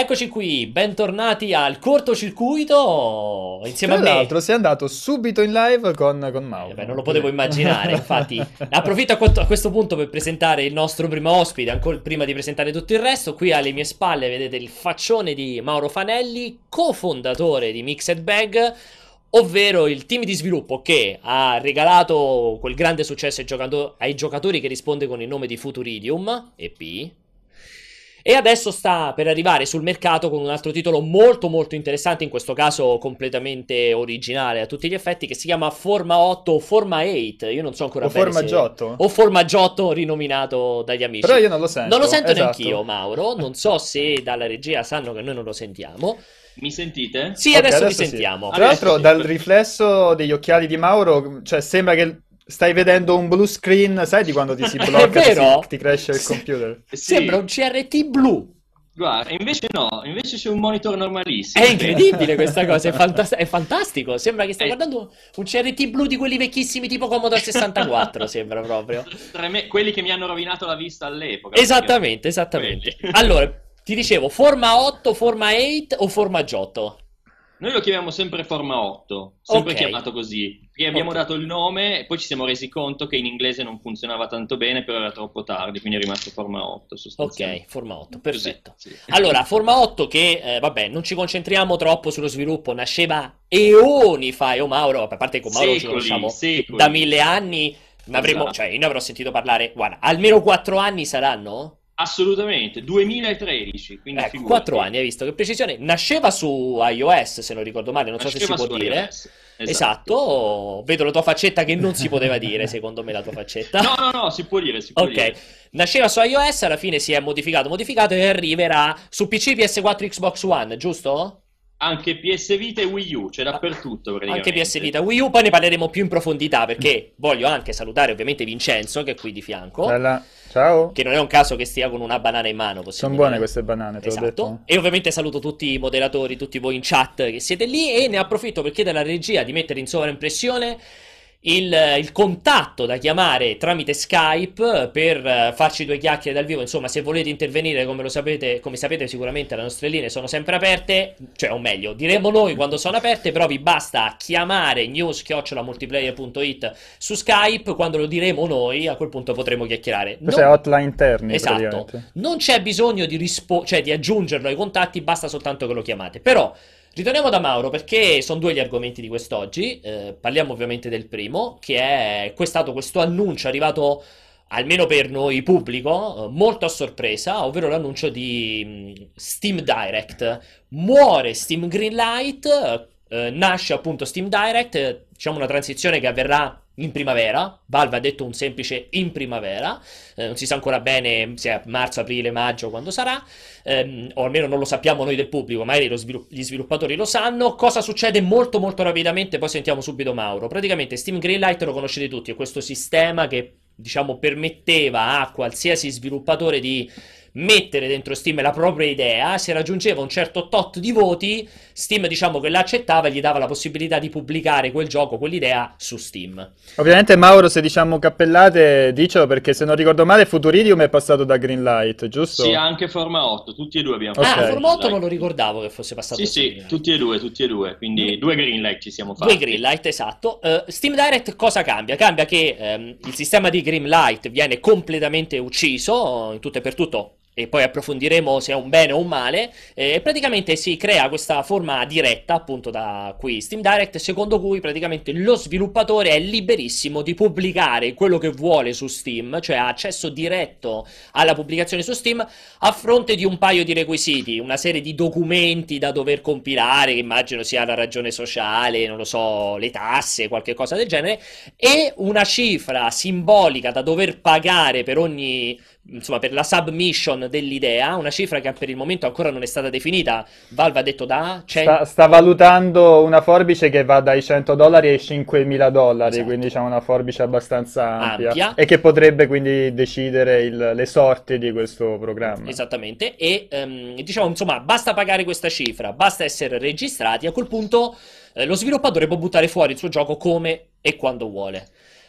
Eccoci qui, bentornati al cortocircuito insieme Tra a me. l'altro sei andato subito in live con, con Mauro. Eh beh, non lo potevo immaginare, infatti. Approfitto a, questo punto per presentare il nostro primo ospite, ancora prima di presentare tutto il resto. Qui alle mie spalle vedete il faccione di Mauro Fanelli, cofondatore di Mixed Bag, ovvero il team di sviluppo che ha regalato quel grande successo ai giocatori che risponde con il nome di Futuridium, EP. E adesso sta per arrivare sul mercato con un altro titolo molto molto interessante, in questo caso completamente originale a tutti gli effetti, che si chiama Forma 8 o Forma 8. Io non so ancora O bene Forma se- Giotto. O Forma Giotto rinominato dagli amici. Però io non lo sento. Non lo sento esatto. neanch'io, Mauro. Non so se dalla regia sanno che noi non lo sentiamo. Mi sentite? Sì, adesso, vi sì. sentiamo. Tra l'altro, Adesso sì, dal riflesso degli occhiali di Mauro, cioè sembra che stai vedendo un blue screen, sai di quando ti si blocca, ti, si- ti cresce il computer. Sì, Sembra un CRT blu. Guarda, invece no, invece c'è un monitor normalissimo. È incredibile questa cosa, è, fantas- è fantastico. Sembra che stai Eh. guardando un CRT blu di quelli vecchissimi tipo Commodore 64, sembra proprio. Treme- Quelli che mi hanno rovinato la vista all'epoca. Esattamente, esattamente. Quelli. Allora, ti dicevo, forma 8, forma 8 o forma Giotto? Noi lo chiamiamo sempre Forma 8, sempre Ok. chiamato così, perché abbiamo dato il nome e poi ci siamo resi conto che in inglese non funzionava tanto bene, però era troppo tardi, quindi è rimasto Forma 8 sostanzialmente. Ok, forma 8, perfetto. Sì, sì. Allora, Forma 8 che, eh, vabbè, non ci concentriamo troppo sullo sviluppo, nasceva eoni fa, io Mauro, a parte che con Mauro ci Secoli, conosciamo secoli. da mille anni, ne avremo, Esatto. cioè io ne avrò sentito parlare, guarda, almeno 4 anni saranno? Assolutamente, 2013, quindi Ecco, figurati. 4 anni, hai visto che precisione? Nasceva su iOS, se non ricordo male, non so se si Nasceva può dire. iOS. Esatto, vedo la tua faccetta che non si poteva dire, secondo me la tua faccetta. No, no, no, si può dire, si può Ok, dire. nasceva su iOS, alla fine si è modificato, modificato e arriverà su PC, PS4, Xbox One, giusto? Anche PS Vita e Wii U, c'è dappertutto praticamente. Anche PS Vita, Wii U, poi ne parleremo più in profondità perché voglio anche salutare ovviamente Vincenzo che è qui di fianco, Bella. Ciao. che non è un caso che stia con una banana in mano, Sono buone dire. queste banane, te l'ho Esatto. detto. E ovviamente saluto tutti i moderatori, tutti voi in chat che siete lì e ne approfitto per chiedere alla regia di mettere in sovraimpressione il, il contatto da chiamare tramite Skype per eh, farci due chiacchiere dal vivo. Insomma, se volete intervenire, come lo sapete, come sapete sicuramente le nostre linee sono sempre aperte, cioè o meglio, diremo noi quando sono aperte, però vi basta chiamare news-multiplayer.it su Skype, quando lo diremo noi, a quel punto potremo chiacchierare. Queste Non- hotline interni, Esatto, non c'è bisogno di, rispo- cioè di aggiungerlo ai contatti, basta soltanto che lo chiamate. Però ritorniamo da Mauro perché sono due gli argomenti di quest'oggi. Eh, parliamo ovviamente del primo, che è stato questo annuncio arrivato almeno per noi pubblico, eh, molto a sorpresa, ovvero l'annuncio di mh, Steam Direct. Muore Steam Greenlight, eh, nasce appunto Steam Direct, eh, diciamo una transizione che avverrà in primavera. Valve ha detto un semplice in primavera, eh, non si sa ancora bene se è marzo, aprile, maggio, quando sarà, ehm, o almeno non lo sappiamo noi del pubblico, magari svilupp- gli sviluppatori lo sanno. Cosa succede molto molto rapidamente? Poi sentiamo subito Mauro. Praticamente Steam Greenlight lo conoscete tutti, è questo sistema che diciamo permetteva a qualsiasi sviluppatore di mettere dentro Steam la propria idea, se raggiungeva un certo tot di voti, Steam diciamo che l'accettava e gli dava la possibilità di pubblicare quel gioco, quell'idea su Steam. Ovviamente Mauro, se diciamo cappellate, dicelo perché se non ricordo male Futuridium è passato da Greenlight, giusto? Sì, anche Forma 8, tutti e due abbiamo Ok. Ah, fatto. Forma 8 Dai. non lo ricordavo che fosse passato Sì, sì, Greenlight. tutti e due, tutti e due, quindi Mm. due green light ci siamo fatti. Due Greenlight, esatto. Eh, Steam Direct cosa cambia? Cambia che ehm, il sistema di Greenlight viene completamente ucciso in tutto e per tutto. E poi approfondiremo se è un bene o un male. E praticamente si crea questa forma diretta, appunto da qui Steam Direct, secondo cui praticamente lo sviluppatore è liberissimo di pubblicare quello che vuole su Steam, cioè ha accesso diretto alla pubblicazione su Steam a fronte di un paio di requisiti, una serie di documenti da dover compilare, che immagino sia la ragione sociale, non lo so, le tasse, qualche cosa del genere, e una cifra simbolica da dover pagare per ogni, insomma, per la submission dell'idea, una cifra che per il momento ancora non è stata definita. Valve ha detto da 100 Sta, sta valutando una forbice che va dai 100 dollari ai 5.000 dollari, Esatto. quindi diciamo una forbice abbastanza ampia, Ampia. e che potrebbe quindi decidere il- le sorti di questo programma. Esattamente, e ehm, diciamo insomma, basta pagare questa cifra, basta essere registrati. A quel punto eh, lo sviluppatore può buttare fuori il suo gioco come e quando vuole.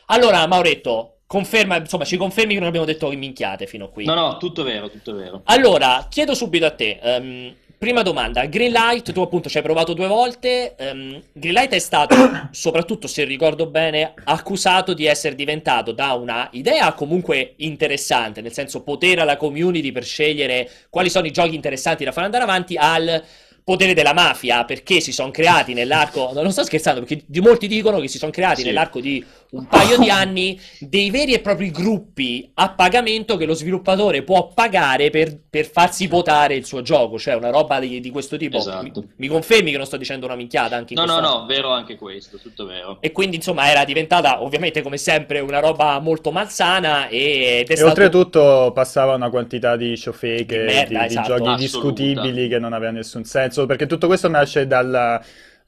Allora, Mauretto, conferma, insomma, ci confermi che non abbiamo detto minchiate fino a qui. No, no, tutto vero, tutto vero. Allora, chiedo subito a te, ehm, prima domanda, Greenlight, tu appunto ci hai provato due volte, um, Greenlight è stato, soprattutto se ricordo bene, accusato di essere diventato da una idea comunque interessante, nel senso potere alla community per scegliere quali sono i giochi interessanti da far andare avanti, al potere della mafia, perché si sono creati nell'arco, non sto scherzando, perché di molti dicono che si sono creati sì. nell'arco di un paio di anni dei veri e propri gruppi a pagamento che lo sviluppatore può pagare per, per farsi votare il suo gioco, cioè una roba di, di questo tipo. Esatto. Mi, mi, confermi che non sto dicendo una minchiata anche in No, no, no, vero anche questo, tutto vero. E quindi insomma era diventata ovviamente come sempre una roba molto malsana e, e stato... oltretutto passava una quantità di show fake, di, merda, di, esatto. di giochi Assoluta. discutibili che non aveva nessun senso, perché tutto questo nasce dalla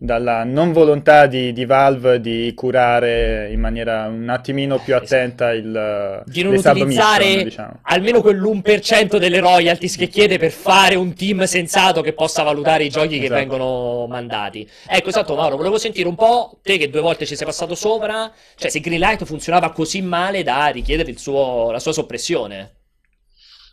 dalla non volontà di, di, Valve di curare in maniera un attimino più attenta il di non utilizzare diciamo. almeno quell'1% delle royalties che chiede per fare un team sensato che possa valutare i giochi che esatto. vengono mandati. Ecco, esatto, Mauro, volevo sentire un po' te che due volte ci sei passato sopra, cioè se Greenlight funzionava così male da richiedere suo, la sua soppressione.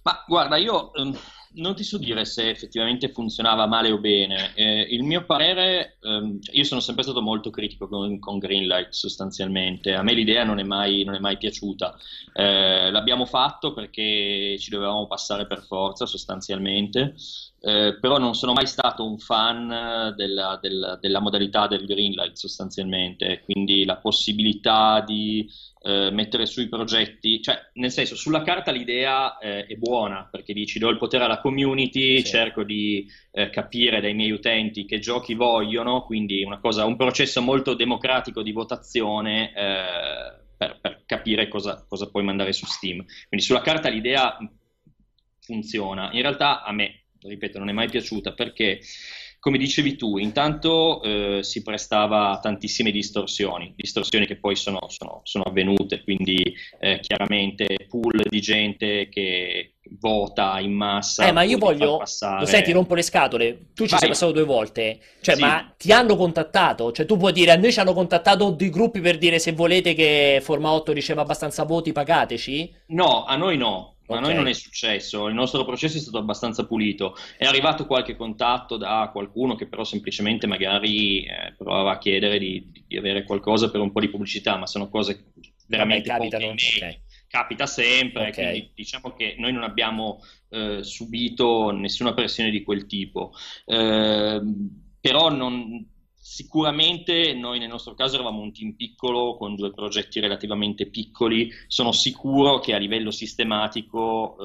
Ma guarda, io um non ti so dire se effettivamente funzionava male o bene. Eh, il mio parere, ehm, io sono sempre stato molto critico con, con, Greenlight sostanzialmente. A me l'idea non è mai, non è mai piaciuta. Eh, l'abbiamo fatto perché ci dovevamo passare per forza sostanzialmente. Eh, però non sono mai stato un fan della, della, della modalità del Greenlight sostanzialmente, quindi la possibilità di eh, mettere sui progetti, cioè nel senso sulla carta l'idea eh, è buona perché dici do il potere alla community, sì. cerco di eh, capire dai miei utenti che giochi vogliono, quindi una cosa, un processo molto democratico di votazione eh, per, per, capire cosa, cosa puoi mandare su Steam. Quindi sulla carta l'idea funziona, in realtà a me ripeto, non è mai piaciuta perché, come dicevi tu, intanto eh, si prestava a tantissime distorsioni, distorsioni che poi sono, sono, sono avvenute, quindi eh, chiaramente pool di gente che vota in massa. Eh, ma io voglio. Passare... Lo sai, ti rompo le scatole. Tu ci Vai. sei passato due volte. Cioè, sì. ma ti hanno contattato? Cioè, tu puoi dire a noi ci hanno contattato dei gruppi per dire se volete che Forma 8 riceva abbastanza voti, pagateci? No, a noi no. Ma okay. a noi non è successo, il nostro processo è stato abbastanza pulito. È arrivato qualche contatto da qualcuno che però semplicemente magari eh, provava a chiedere di, di, avere qualcosa per un po' di pubblicità, ma sono cose veramente capitano. Okay. Capita sempre, okay. quindi diciamo che noi non abbiamo eh, subito nessuna pressione di quel tipo. Eh, però non, Sicuramente noi nel nostro caso eravamo un team piccolo con due progetti relativamente piccoli, sono sicuro che a livello sistematico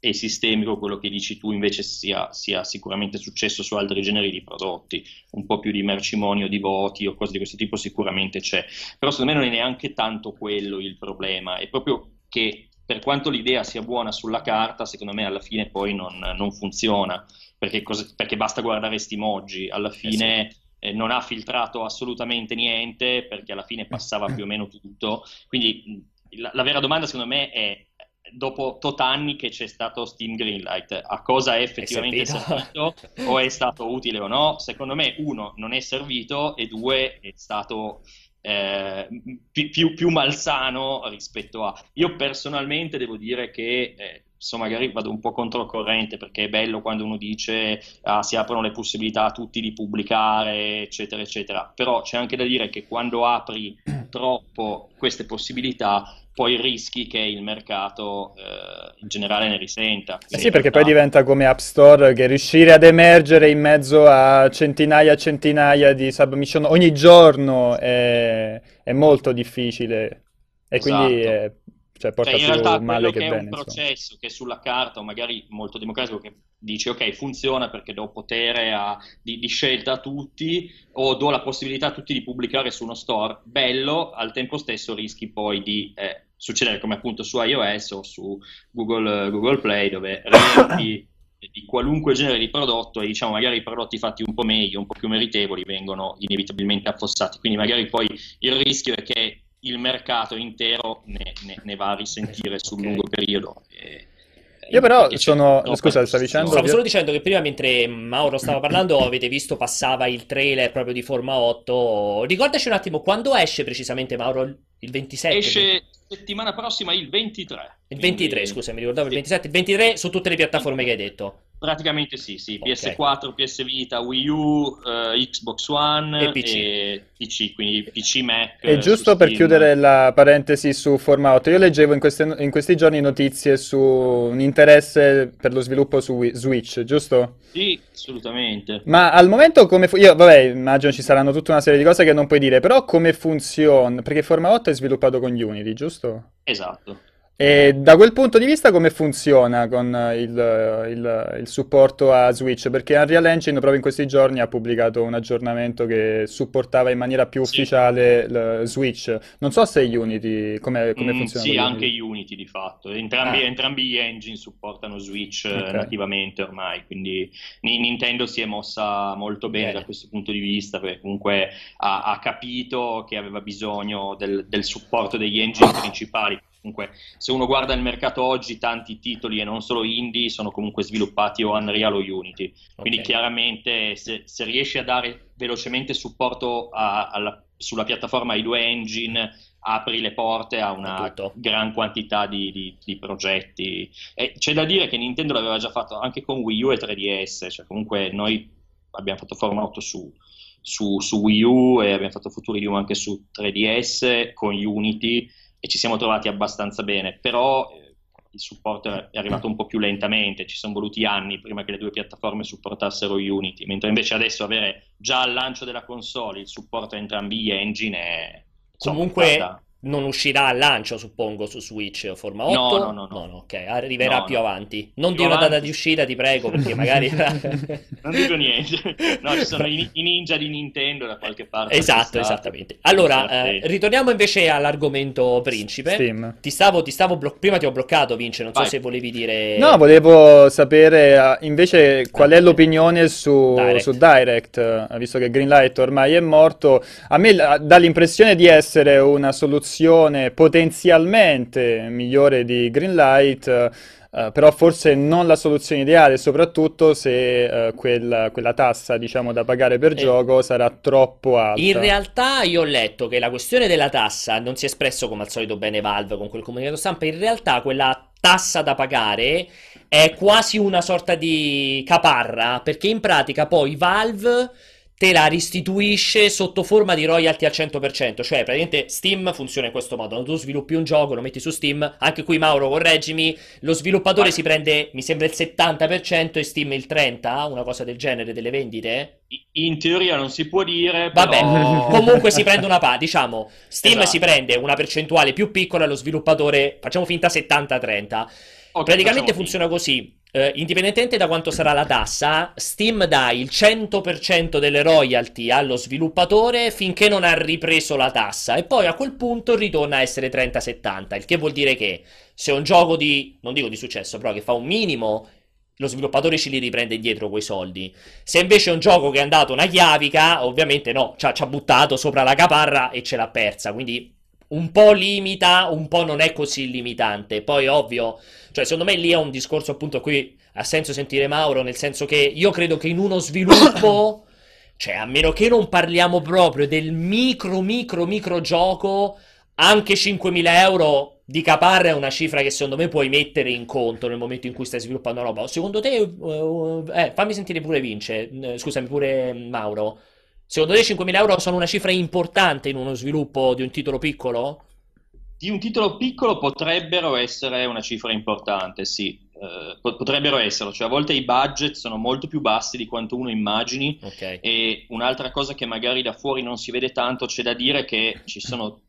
eh, e sistemico quello che dici tu invece sia, sia, sicuramente successo su altri generi di prodotti, un po' più di mercimonio di voti o cose di questo tipo sicuramente c'è, però secondo me non è neanche tanto quello il problema, è proprio che per quanto l'idea sia buona sulla carta, secondo me alla fine poi non, non funziona, perché, cos- perché, basta guardare Steam oggi, alla fine... Eh sì eh, non ha filtrato assolutamente niente perché alla fine passava più o meno tutto. Quindi la, la vera domanda secondo me è dopo tot anni che c'è stato Steam Greenlight, a cosa è effettivamente servito o è stato utile o no? Secondo me, uno, non è servito e due, è stato eh, più, più, malsano rispetto a... Io personalmente devo dire che eh, adesso magari vado un po' controcorrente perché è bello quando uno dice ah, si aprono le possibilità a tutti di pubblicare, eccetera, eccetera. Però c'è anche da dire che quando apri troppo queste possibilità poi rischi che il mercato eh, in generale ne risenta. Eh sì, perché realtà... poi diventa come App Store, che riuscire ad emergere in mezzo a centinaia e centinaia di submission ogni giorno è, è molto difficile. E esatto. quindi è cioè porta cioè, in realtà male che, che bene. è un processo che sulla carta, o magari molto democratico, che dici ok funziona perché do potere a, di, di, scelta a tutti o do la possibilità a tutti di pubblicare su uno store, bello, al tempo stesso rischi poi di eh, succedere come appunto su iOS o su Google, Google Play dove riempi di qualunque genere di prodotto e diciamo magari i prodotti fatti un po' meglio, un po' più meritevoli vengono inevitabilmente affossati, quindi magari poi il rischio è che il mercato intero ne, ne, ne va a risentire sul okay. lungo periodo. E, io però sono... No, scusa, stavi dicendo... Stavo solo dicendo che prima mentre Mauro stava parlando avete visto passava il trailer proprio di Forma 8. Ricordaci un attimo, quando esce precisamente Mauro? Il 27? Esce settimana prossima il 23. Il 23, quindi... scusa, mi ricordavo il 27. Il 23 su tutte le piattaforme che hai detto. Praticamente sì, sì. PS4, okay. PS Vita, Wii U, uh, Xbox One e PC. e PC, quindi PC Mac. E giusto per chiudere la parentesi su Formato, io leggevo in, queste, in, questi giorni notizie su un interesse per lo sviluppo su Switch, giusto? Sì, assolutamente. Ma al momento come fu- io vabbè, immagino ci saranno tutta una serie di cose che non puoi dire, però come funziona? Perché Forma 8 è sviluppato con Unity, giusto? Esatto. E da quel punto di vista come funziona con il, il, il, supporto a Switch? Perché Unreal Engine proprio in questi giorni ha pubblicato un aggiornamento che supportava in maniera più sì. ufficiale Switch. Non so se Unity, come, come mm, funziona? Sì, anche Unity di fatto. Entrambi, ah. entrambi, gli engine supportano Switch okay. nativamente ormai, quindi Nintendo si è mossa molto bene, bene. da questo punto di vista, perché comunque ha, ha capito che aveva bisogno del, del supporto degli engine principali comunque se uno guarda il mercato oggi tanti titoli e non solo indie sono comunque sviluppati o Unreal o Unity. Quindi okay. chiaramente se, se, riesci a dare velocemente supporto a, alla, sulla piattaforma ai due engine apri le porte a una gran quantità di, di, di progetti. E c'è da dire che Nintendo l'aveva già fatto anche con Wii U e 3DS cioè comunque noi abbiamo fatto formato su su, su Wii U e abbiamo fatto Futuri U anche su 3DS con Unity e ci siamo trovati abbastanza bene, però eh, il supporto è arrivato un po' più lentamente, ci sono voluti anni prima che le due piattaforme supportassero Unity, mentre invece adesso avere già al lancio della console il supporto a entrambi gli engine è... Comunque... Non uscirà al lancio, suppongo, su Switch o forma 8. No, no, no. no. no ok, arriverà no, più avanti. Non più di una data di uscita, ti prego, perché magari... non dico niente. No, ci sono i, ninja di Nintendo da qualche parte. Esatto, esattamente. Allora, eh, ritorniamo invece all'argomento principe. Steam. Ti stavo, ti stavo blo- Prima ti ho bloccato, Vince, non Vai. so se volevi dire... No, volevo sapere uh, invece qual è l'opinione su Direct, su Direct uh, visto che Greenlight ormai è morto. A me dà l'impressione di essere una soluzione versione potenzialmente migliore di Greenlight, uh, però forse non la soluzione ideale, soprattutto se uh, quella, quella, tassa diciamo, da pagare per eh, gioco sarà troppo alta. In realtà io ho letto che la questione della tassa non si è espresso come al solito bene Valve con quel comunicato stampa, in realtà quella tassa da pagare è quasi una sorta di caparra, perché in pratica poi Valve te la restituisce sotto forma di royalty al 100%, cioè praticamente Steam funziona in questo modo, quando tu sviluppi un gioco, lo metti su Steam, anche qui Mauro correggimi, lo sviluppatore Vai. si prende, mi sembra il 70% e Steam il 30%, una cosa del genere delle vendite? In teoria non si può dire, Vabbè, comunque si prende una parte, diciamo, Steam esatto. si prende una percentuale più piccola e lo sviluppatore, facciamo finta 70-30. Okay, Praticamente funziona così. Uh, indipendentemente da quanto sarà la tassa, Steam dà il 100% delle royalty allo sviluppatore finché non ha ripreso la tassa e poi a quel punto ritorna a essere 30-70, il che vuol dire che se un gioco di, non dico di successo, però che fa un minimo, lo sviluppatore ci li riprende indietro quei soldi. Se invece è un gioco che è andato una chiavica, ovviamente no, ci ha buttato sopra la caparra e ce l'ha persa, quindi un po' limita, un po' non è così limitante. Poi, ovvio, cioè, secondo me lì è un discorso, appunto, qui ha senso sentire Mauro, nel senso che io credo che in uno sviluppo, cioè, a meno che non parliamo proprio del micro, micro, micro gioco, anche 5.000 euro di caparra è una cifra che secondo me puoi mettere in conto nel momento in cui stai sviluppando roba. Secondo te, uh, eh, fammi sentire pure Vince, uh, scusami, pure Mauro. Secondo te 5.000 euro sono una cifra importante in uno sviluppo di un titolo piccolo? Di un titolo piccolo potrebbero essere una cifra importante, sì, eh, potrebbero esserlo, cioè a volte i budget sono molto più bassi di quanto uno immagini okay. e un'altra cosa che magari da fuori non si vede tanto, c'è da dire che ci sono,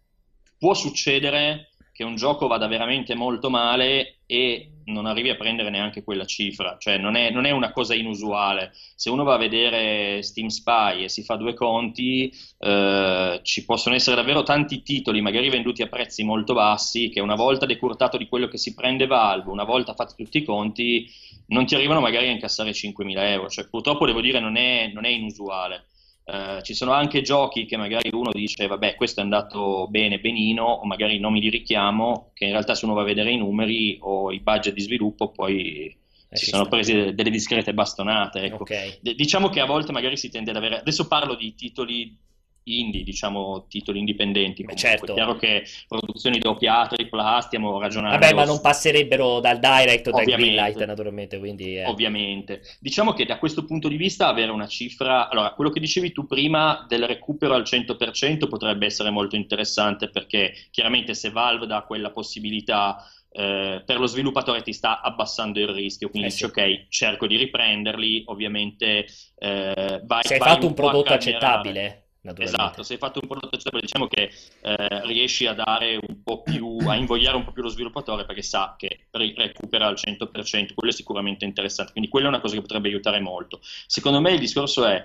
può succedere che un gioco vada veramente molto male e non arrivi a prendere neanche quella cifra, cioè non è, non è, una cosa inusuale. Se uno va a vedere Steam Spy e si fa due conti, eh, ci possono essere davvero tanti titoli, magari venduti a prezzi molto bassi, che una volta decurtato di quello che si prende Valve, una volta fatti tutti i conti, non ti arrivano magari a incassare 5.000 euro. Cioè, purtroppo devo dire non non è inusuale. Uh, ci sono anche giochi che magari uno dice vabbè questo è andato bene, benino, o magari nomi di richiamo, che in realtà se uno va a vedere i numeri o i budget di sviluppo poi eh, si sono presi delle discrete bastonate. Ecco. Okay. D- diciamo che a volte magari si tende ad avere, adesso parlo di titoli indie, diciamo titoli indipendenti. Beh, certo. È chiaro che produzioni doppia A, tripla A stiamo ragionando. Vabbè, ma non passerebbero dal direct o dal greenlight, naturalmente. Quindi, eh. Ovviamente. Diciamo che da questo punto di vista avere una cifra. Allora, quello che dicevi tu prima del recupero al 100% potrebbe essere molto interessante perché chiaramente se Valve dà quella possibilità. Eh, per lo sviluppatore ti sta abbassando il rischio, quindi eh dici sì. ok, cerco di riprenderli, ovviamente eh, vai, Se hai fatto un prodotto accettabile, Esatto, se hai fatto un prodotto accettabile, diciamo che eh, riesci a dare un po' più, a invogliare un po' più lo sviluppatore perché sa che recupera al 100%, quello è sicuramente interessante, quindi quella è una cosa che potrebbe aiutare molto. Secondo me il discorso è,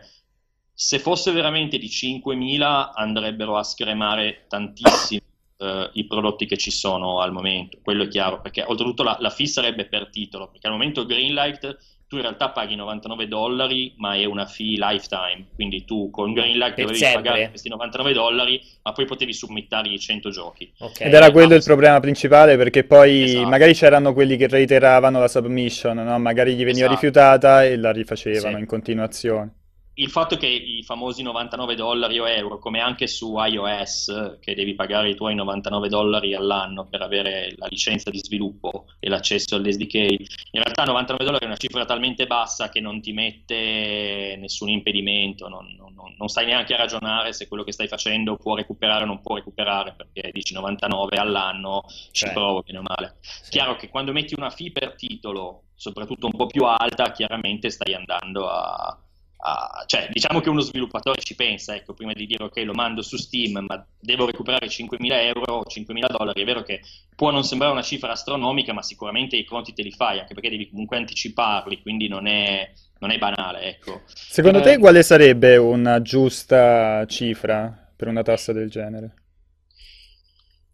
se fosse veramente di 5.000 andrebbero a scremare tantissimo eh, i prodotti che ci sono al momento, quello è chiaro, perché oltretutto la, la fee sarebbe per titolo, perché al momento Greenlight tu in realtà paghi 99 dollari, ma è una fee lifetime, quindi tu con Greenlight dovevi sempre. pagare questi 99 dollari, ma poi potevi submittargli 100 giochi. Okay. Ed era quello il problema principale, perché poi esatto. magari c'erano quelli che reiteravano la submission, no? magari gli veniva esatto. rifiutata e la rifacevano sì. in continuazione il fatto che i famosi 99 dollari o euro, come anche su iOS, che devi pagare i tuoi 99 dollari all'anno per avere la licenza di sviluppo e l'accesso all'SDK, in realtà 99 dollari è una cifra talmente bassa che non ti mette nessun impedimento, non, non, non stai neanche a ragionare se quello che stai facendo può recuperare o non può recuperare, perché dici 99 all'anno ci cioè, provo bene o male. Sì. Chiaro che quando metti una fee per titolo, soprattutto un po' più alta, chiaramente stai andando a Uh, cioè, diciamo che uno sviluppatore ci pensa, ecco, prima di dire ok, lo mando su Steam, ma devo recuperare 5.000 euro o 5.000 dollari. È vero che può non sembrare una cifra astronomica, ma sicuramente i conti te li fai, anche perché devi comunque anticiparli, quindi non è, non è banale, ecco. Secondo eh, te quale sarebbe una giusta cifra per una tassa del genere?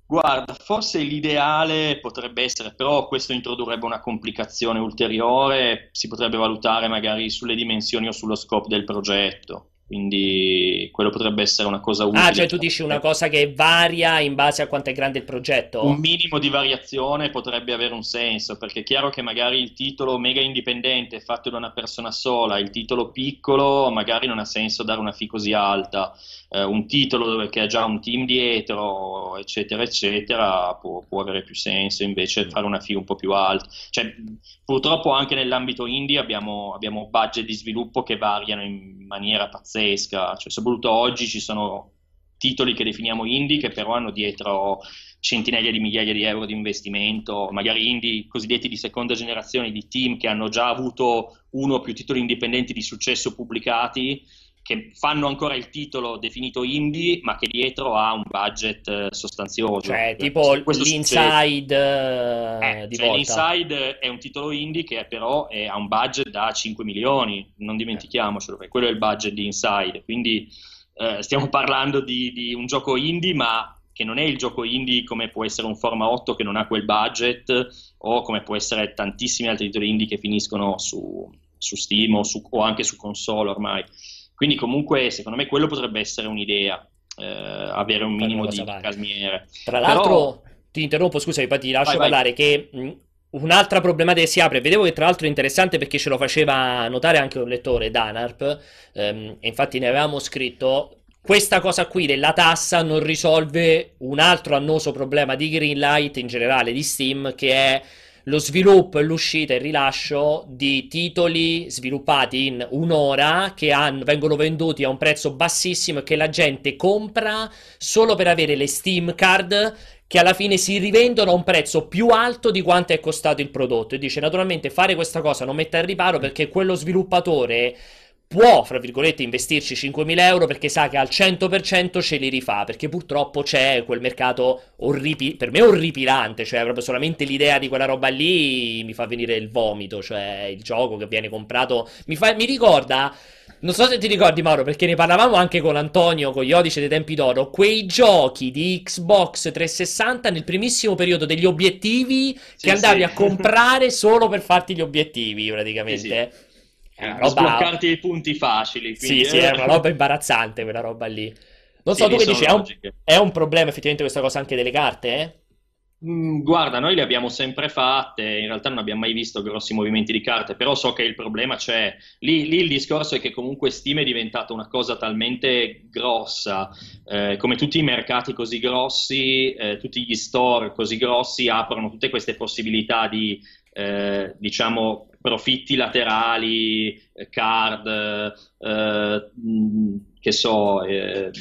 Guarda, forse l'ideale potrebbe essere, però questo introdurrebbe una complicazione ulteriore, si potrebbe valutare magari sulle dimensioni o sullo scopo del progetto. Quindi quello potrebbe essere una cosa utile. Ah, cioè tu dici una cosa che varia in base a quanto è grande il progetto? Un minimo di variazione potrebbe avere un senso, perché è chiaro che magari il titolo mega indipendente fatto da una persona sola, il titolo piccolo, magari non ha senso dare una fee così alta. Eh, un titolo dove che ha già un team dietro, eccetera, eccetera, può, può avere più senso invece fare una fee un po' più alta. Cioè, purtroppo anche nell'ambito indie abbiamo, abbiamo budget di sviluppo che variano in maniera pazzesca pazzesca, cioè, soprattutto oggi ci sono titoli che definiamo indie che però hanno dietro centinaia di migliaia di euro di investimento, magari indie cosiddetti di seconda generazione di team che hanno già avuto uno o più titoli indipendenti di successo pubblicati che fanno ancora il titolo definito indie, ma che dietro ha un budget eh, sostanzioso. Cioè, tipo questo l'Inside eh, di cioè, L'Inside è un titolo indie che però è, ha un budget da 5 milioni, non dimentichiamocelo, perché quello è il budget di Inside. Quindi eh, stiamo parlando di, di un gioco indie, ma che non è il gioco indie come può essere un Forma 8 che non ha quel budget, o come può essere tantissimi altri titoli indie che finiscono su, su Steam o, su, o anche su console ormai. Quindi comunque secondo me quello potrebbe essere un'idea, eh, avere un minimo di vai. calmiere. Tra l'altro, Però... ti interrompo, scusami, poi ti lascio vai, parlare, vai. che mh, un'altra problematica si apre, vedevo che tra l'altro è interessante perché ce lo faceva notare anche un lettore, Danarp, ehm, e infatti ne avevamo scritto, questa cosa qui della tassa non risolve un altro annoso problema di Greenlight, in generale di Steam, che è lo sviluppo e l'uscita e il rilascio di titoli sviluppati in un'ora che hanno, vengono venduti a un prezzo bassissimo e che la gente compra solo per avere le Steam card che alla fine si rivendono a un prezzo più alto di quanto è costato il prodotto. E dice naturalmente fare questa cosa non mette al riparo perché quello sviluppatore può, fra virgolette, investirci 5.000 euro perché sa che al 100% ce li rifà, perché purtroppo c'è quel mercato orripilante, per me orripilante, cioè proprio solamente l'idea di quella roba lì mi fa venire il vomito, cioè il gioco che viene comprato, mi, fa, mi ricorda... Non so se ti ricordi Mauro, perché ne parlavamo anche con Antonio, con gli Odice dei tempi d'oro, quei giochi di Xbox 360 nel primissimo periodo degli obiettivi sì, che andavi sì. a comprare solo per farti gli obiettivi praticamente. Sì, roba... Sbloccarti i punti facili. Quindi... Sì, sì, è una roba imbarazzante quella roba lì. Non so, tu che dici, è un, è un, problema effettivamente questa cosa anche delle carte, eh? Mm, guarda, noi le abbiamo sempre fatte, in realtà non abbiamo mai visto grossi movimenti di carte, però so che il problema c'è. Lì, lì il discorso è che comunque Steam è diventata una cosa talmente grossa, eh, come tutti i mercati così grossi, eh, tutti gli store così grossi aprono tutte queste possibilità di, eh, diciamo, profitti laterali, eh, card, eh, mm, che so eh,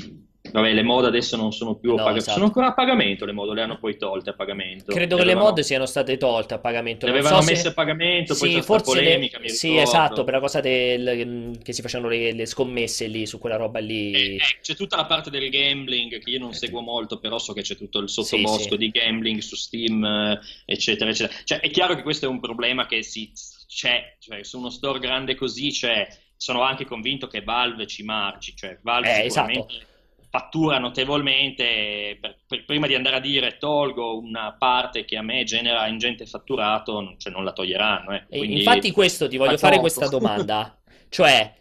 Vabbè, le mod adesso non sono più a pagamento, esatto. sono ancora a pagamento le mod, le hanno poi tolte a pagamento. Credo le che avevano... le mod siano state tolte a pagamento. Le avevano so messe se... a pagamento, poi sì, forse polemica, le... Sì, esatto, per la cosa del... che si facevano le, le, scommesse lì, su quella roba lì. Eh, eh, c'è tutta la parte del gambling che io non seguo molto, però so che c'è tutto il sottobosco sì, sì. di gambling su Steam, eh, eccetera, eccetera. Cioè, è chiaro che questo è un problema che si... c'è, cioè, su uno store grande così c'è. Sono anche convinto che Valve ci marci, cioè Valve eh, sicuramente... Esatto fattura notevolmente, per, per, prima di andare a dire tolgo una parte che a me genera ingente fatturato, cioè non la toglieranno. Eh. Quindi, infatti questo ti voglio fare questa domanda, cioè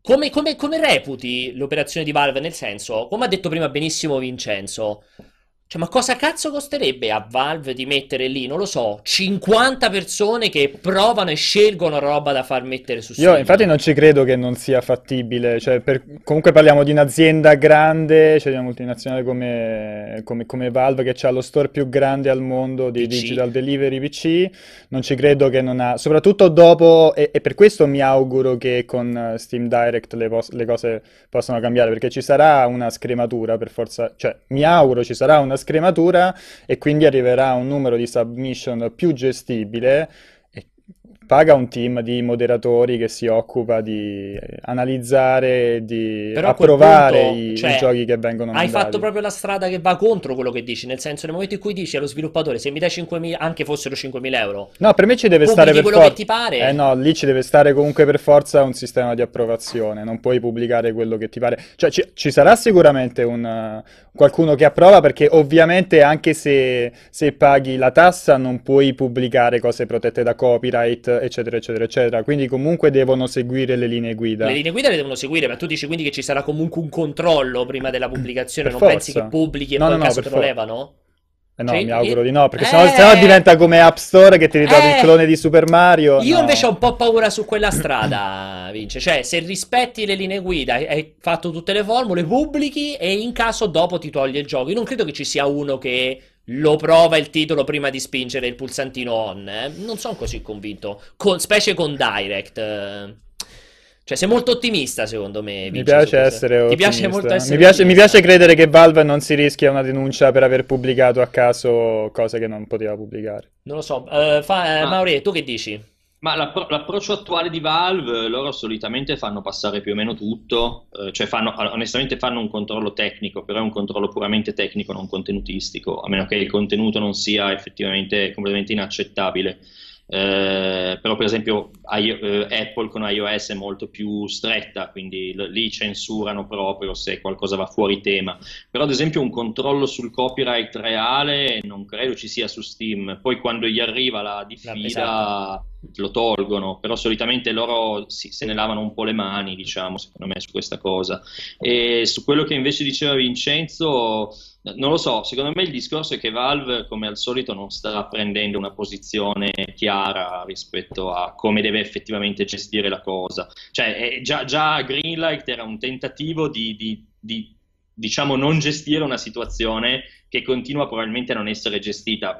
come, come, come reputi l'operazione di Valve? Nel senso, come ha detto prima benissimo Vincenzo, cioè, ma cosa cazzo costerebbe a Valve di mettere lì, non lo so, 50 persone che provano e scelgono roba da far mettere su Steam? Io infatti non ci credo che non sia fattibile, cioè, per... comunque parliamo di un'azienda grande, cioè di una multinazionale come, come, come Valve che ha lo store più grande al mondo di PC. digital delivery PC, non ci credo che non ha, soprattutto dopo, e, e per questo mi auguro che con Steam Direct le, pos- le cose possano cambiare, perché ci sarà una scrematura per forza, cioè mi auguro ci sarà una scrematura e quindi arriverà un numero di submission più gestibile paga un team di moderatori che si occupa di analizzare e di Però approvare punto, i, cioè, i, giochi che vengono mandati. Hai fatto proprio la strada che va contro quello che dici, nel senso nel momento in cui dici allo sviluppatore se mi dai 5.000, anche fossero 5.000 euro. No, per me ci deve stare per forza. che ti pare. Eh no, lì ci deve stare comunque per forza un sistema di approvazione, non puoi pubblicare quello che ti pare. Cioè ci, ci sarà sicuramente un, qualcuno che approva perché ovviamente anche se, se paghi la tassa non puoi pubblicare cose protette da copyright eccetera, eccetera, eccetera. Quindi comunque devono seguire le linee guida. Le linee guida le devono seguire, ma tu dici quindi che ci sarà comunque un controllo prima della pubblicazione, per non forza. pensi che pubblichi e no, poi no, caso no, te lo levano? Eh no, cioè, mi auguro di no, perché eh... sennò, diventa come App Store che ti ritrovi eh... il clone di Super Mario. Io no. invece ho un po' paura su quella strada, Vince. Cioè, se rispetti le linee guida, hai fatto tutte le formule, pubblichi e in caso dopo ti togli il gioco. Io non credo che ci sia uno che lo prova il titolo prima di spingere il pulsantino on. Eh? Non sono così convinto, con, specie con Direct. Eh. Cioè, sei molto ottimista, secondo me. Mi piace essere ottimista. Ti piace molto essere mi piace, mi piace, credere che Valve non si rischia una denuncia per aver pubblicato a caso cose che non poteva pubblicare. Non lo so. Uh, fa, uh, Mauri, tu che dici? Ma l'appro- l'approccio attuale di Valve, loro solitamente fanno passare più o meno tutto, eh, cioè fanno, onestamente fanno un controllo tecnico, però è un controllo puramente tecnico, non contenutistico, a meno che il contenuto non sia effettivamente completamente inaccettabile. Eh, però per esempio I, eh, Apple con iOS è molto più stretta, quindi l- lì censurano proprio se qualcosa va fuori tema. Però ad esempio un controllo sul copyright reale non credo ci sia su Steam. Poi quando gli arriva la diffida lo tolgono, però solitamente loro si, se ne lavano un po' le mani, diciamo, secondo me su questa cosa. E su quello che invece diceva Vincenzo non lo so, secondo me il discorso è che Valve, come al solito, non sta prendendo una posizione chiara rispetto a come deve effettivamente gestire la cosa. Cioè, già, già Greenlight era un tentativo di, di, di, diciamo, non gestire una situazione che continua probabilmente a non essere gestita.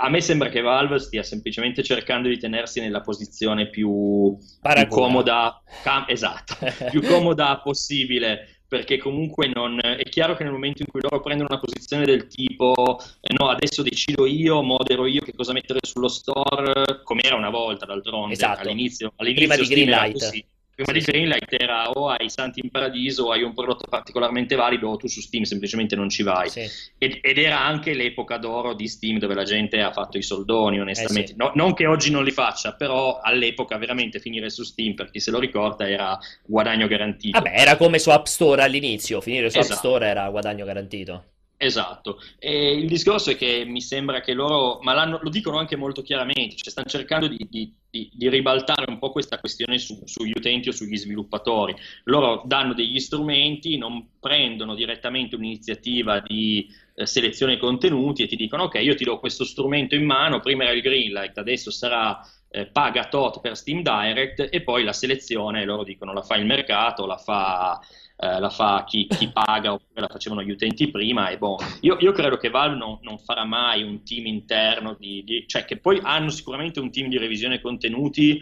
a me sembra che Valve stia semplicemente cercando di tenersi nella posizione più, più comoda, cam- esatto, più comoda possibile perché comunque non, è chiaro che nel momento in cui loro prendono una posizione del tipo eh no, adesso decido io, modero io che cosa mettere sullo store, come era una volta d'altronde, esatto. all'inizio, all'inizio prima di Greenlight. Prima di Greenlight era o hai Santi in Paradiso o hai un prodotto particolarmente valido o tu su Steam semplicemente non ci vai. Sì. Ed, ed, era anche l'epoca d'oro di Steam dove la gente ha fatto i soldoni, onestamente. Eh sì. no, non che oggi non li faccia, però all'epoca veramente finire su Steam, per chi se lo ricorda, era guadagno garantito. Vabbè, era come su App Store all'inizio, finire su esatto. App Store era guadagno garantito. Esatto, e il discorso è che mi sembra che loro, ma lo dicono anche molto chiaramente, cioè stanno cercando di, di, di, di ribaltare un po' questa questione su, sugli utenti o sugli sviluppatori. Loro danno degli strumenti, non prendono direttamente un'iniziativa di eh, selezione contenuti e ti dicono ok, io ti do questo strumento in mano, prima era il Greenlight, adesso sarà eh, paga tot per Steam Direct e poi la selezione, loro dicono la fa il mercato, la fa, eh, la fa chi, chi, paga oppure la facevano gli utenti prima e boh, io, io credo che Valve non, non, farà mai un team interno di, di, cioè che poi hanno sicuramente un team di revisione contenuti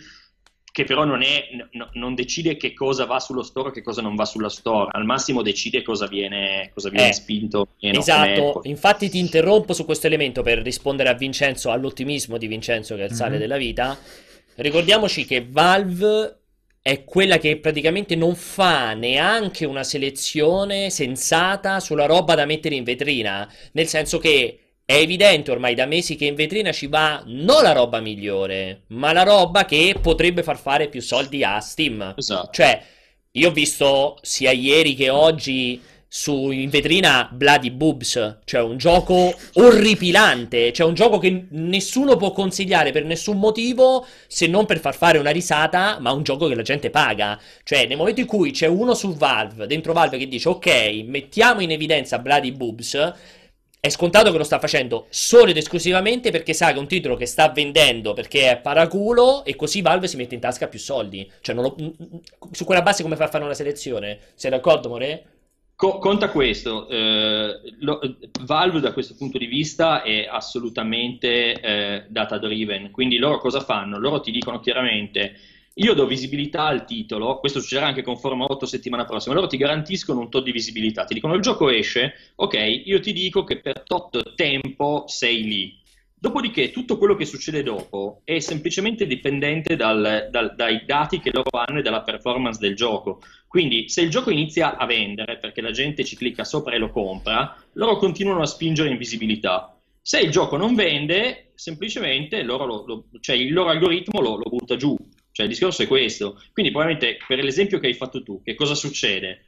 che però non, è, no, non, decide che cosa va sullo store e che cosa non va sulla store, al massimo decide cosa viene, cosa viene eh, spinto. Esatto, infatti ti interrompo su questo elemento per rispondere a Vincenzo, all'ottimismo di Vincenzo che è il sale mm-hmm. della vita. Ricordiamoci che Valve è quella che praticamente non fa neanche una selezione sensata sulla roba da mettere in vetrina, nel senso che è evidente ormai da mesi che in vetrina ci va non la roba migliore, ma la roba che potrebbe far fare più soldi a Steam. Esatto. Cioè, io ho visto sia ieri che oggi su in vetrina Bloody Boobs, cioè un gioco orripilante, cioè un gioco che nessuno può consigliare per nessun motivo se non per far fare una risata, ma un gioco che la gente paga. Cioè, nel momento in cui c'è uno su Valve, dentro Valve che dice "Ok, mettiamo in evidenza Bloody Boobs", è scontato che lo sta facendo solo ed esclusivamente perché sa che è un titolo che sta vendendo perché è paraculo e così Valve si mette in tasca più soldi. Cioè, lo, su quella base come fa a fare una selezione? Sei d'accordo, More? Co- conta questo, eh, lo, Valve da questo punto di vista è assolutamente eh, data driven, quindi loro cosa fanno? Loro ti dicono chiaramente io do visibilità al titolo, questo succederà anche con Forma 8 settimana prossima, loro ti garantiscono un tot di visibilità, ti dicono il gioco esce, ok, io ti dico che per tot tempo sei lì. Dopodiché tutto quello che succede dopo è semplicemente dipendente dal, dal, dai dati che loro hanno e dalla performance del gioco. Quindi se il gioco inizia a vendere perché la gente ci clicca sopra e lo compra, loro continuano a spingere in visibilità. Se il gioco non vende, semplicemente loro lo, lo, cioè il loro algoritmo lo, lo butta giù. Cioè il discorso è questo. Quindi probabilmente per l'esempio che hai fatto tu, che cosa succede?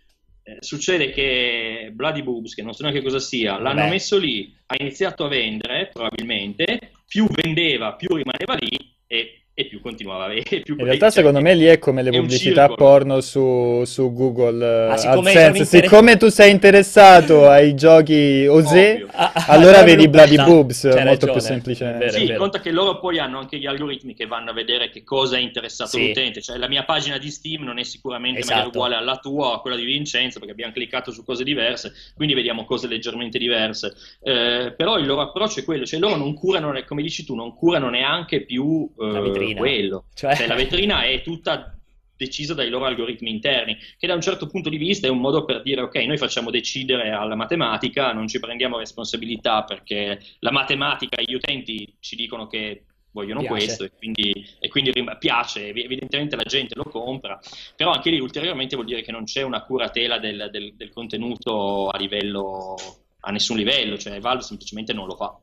Eh, succede che Bloody Boobs, che non so neanche cosa sia, l'hanno Beh. messo lì, ha iniziato a vendere, probabilmente, più vendeva, più rimaneva lì e e più continuava a avere. Più in realtà, secondo me, lì è come le pubblicità porno su, su Google ah, siccome, AdSense. Inter... siccome tu sei interessato ai giochi Osè, ah, ah, allora vedi Bloody Boobs molto ragione. più semplicemente. Sì, conta che loro poi hanno anche gli algoritmi che vanno a vedere che cosa è interessato sì. l'utente. Cioè, la mia pagina di Steam non è sicuramente esatto. uguale alla tua o a quella di Vincenzo, perché abbiamo cliccato su cose diverse, quindi vediamo cose leggermente diverse. Eh, però il loro approccio è quello, cioè loro non curano, come dici tu, non curano neanche più. Eh, vetrina. quello. Cioè... Cioè, la vetrina è tutta decisa dai loro algoritmi interni, che da un certo punto di vista è un modo per dire ok, noi facciamo decidere alla matematica, non ci prendiamo responsabilità perché la matematica, gli utenti ci dicono che vogliono piace. questo e quindi, e quindi piace, evidentemente la gente lo compra, però anche lì ulteriormente vuol dire che non c'è una curatela del, del, del contenuto a livello, a nessun livello, cioè Valve semplicemente non lo fa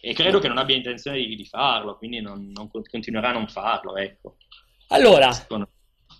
e credo che non abbia intenzione di, di farlo, quindi non, non, continuerà a non farlo. Ecco. Allora,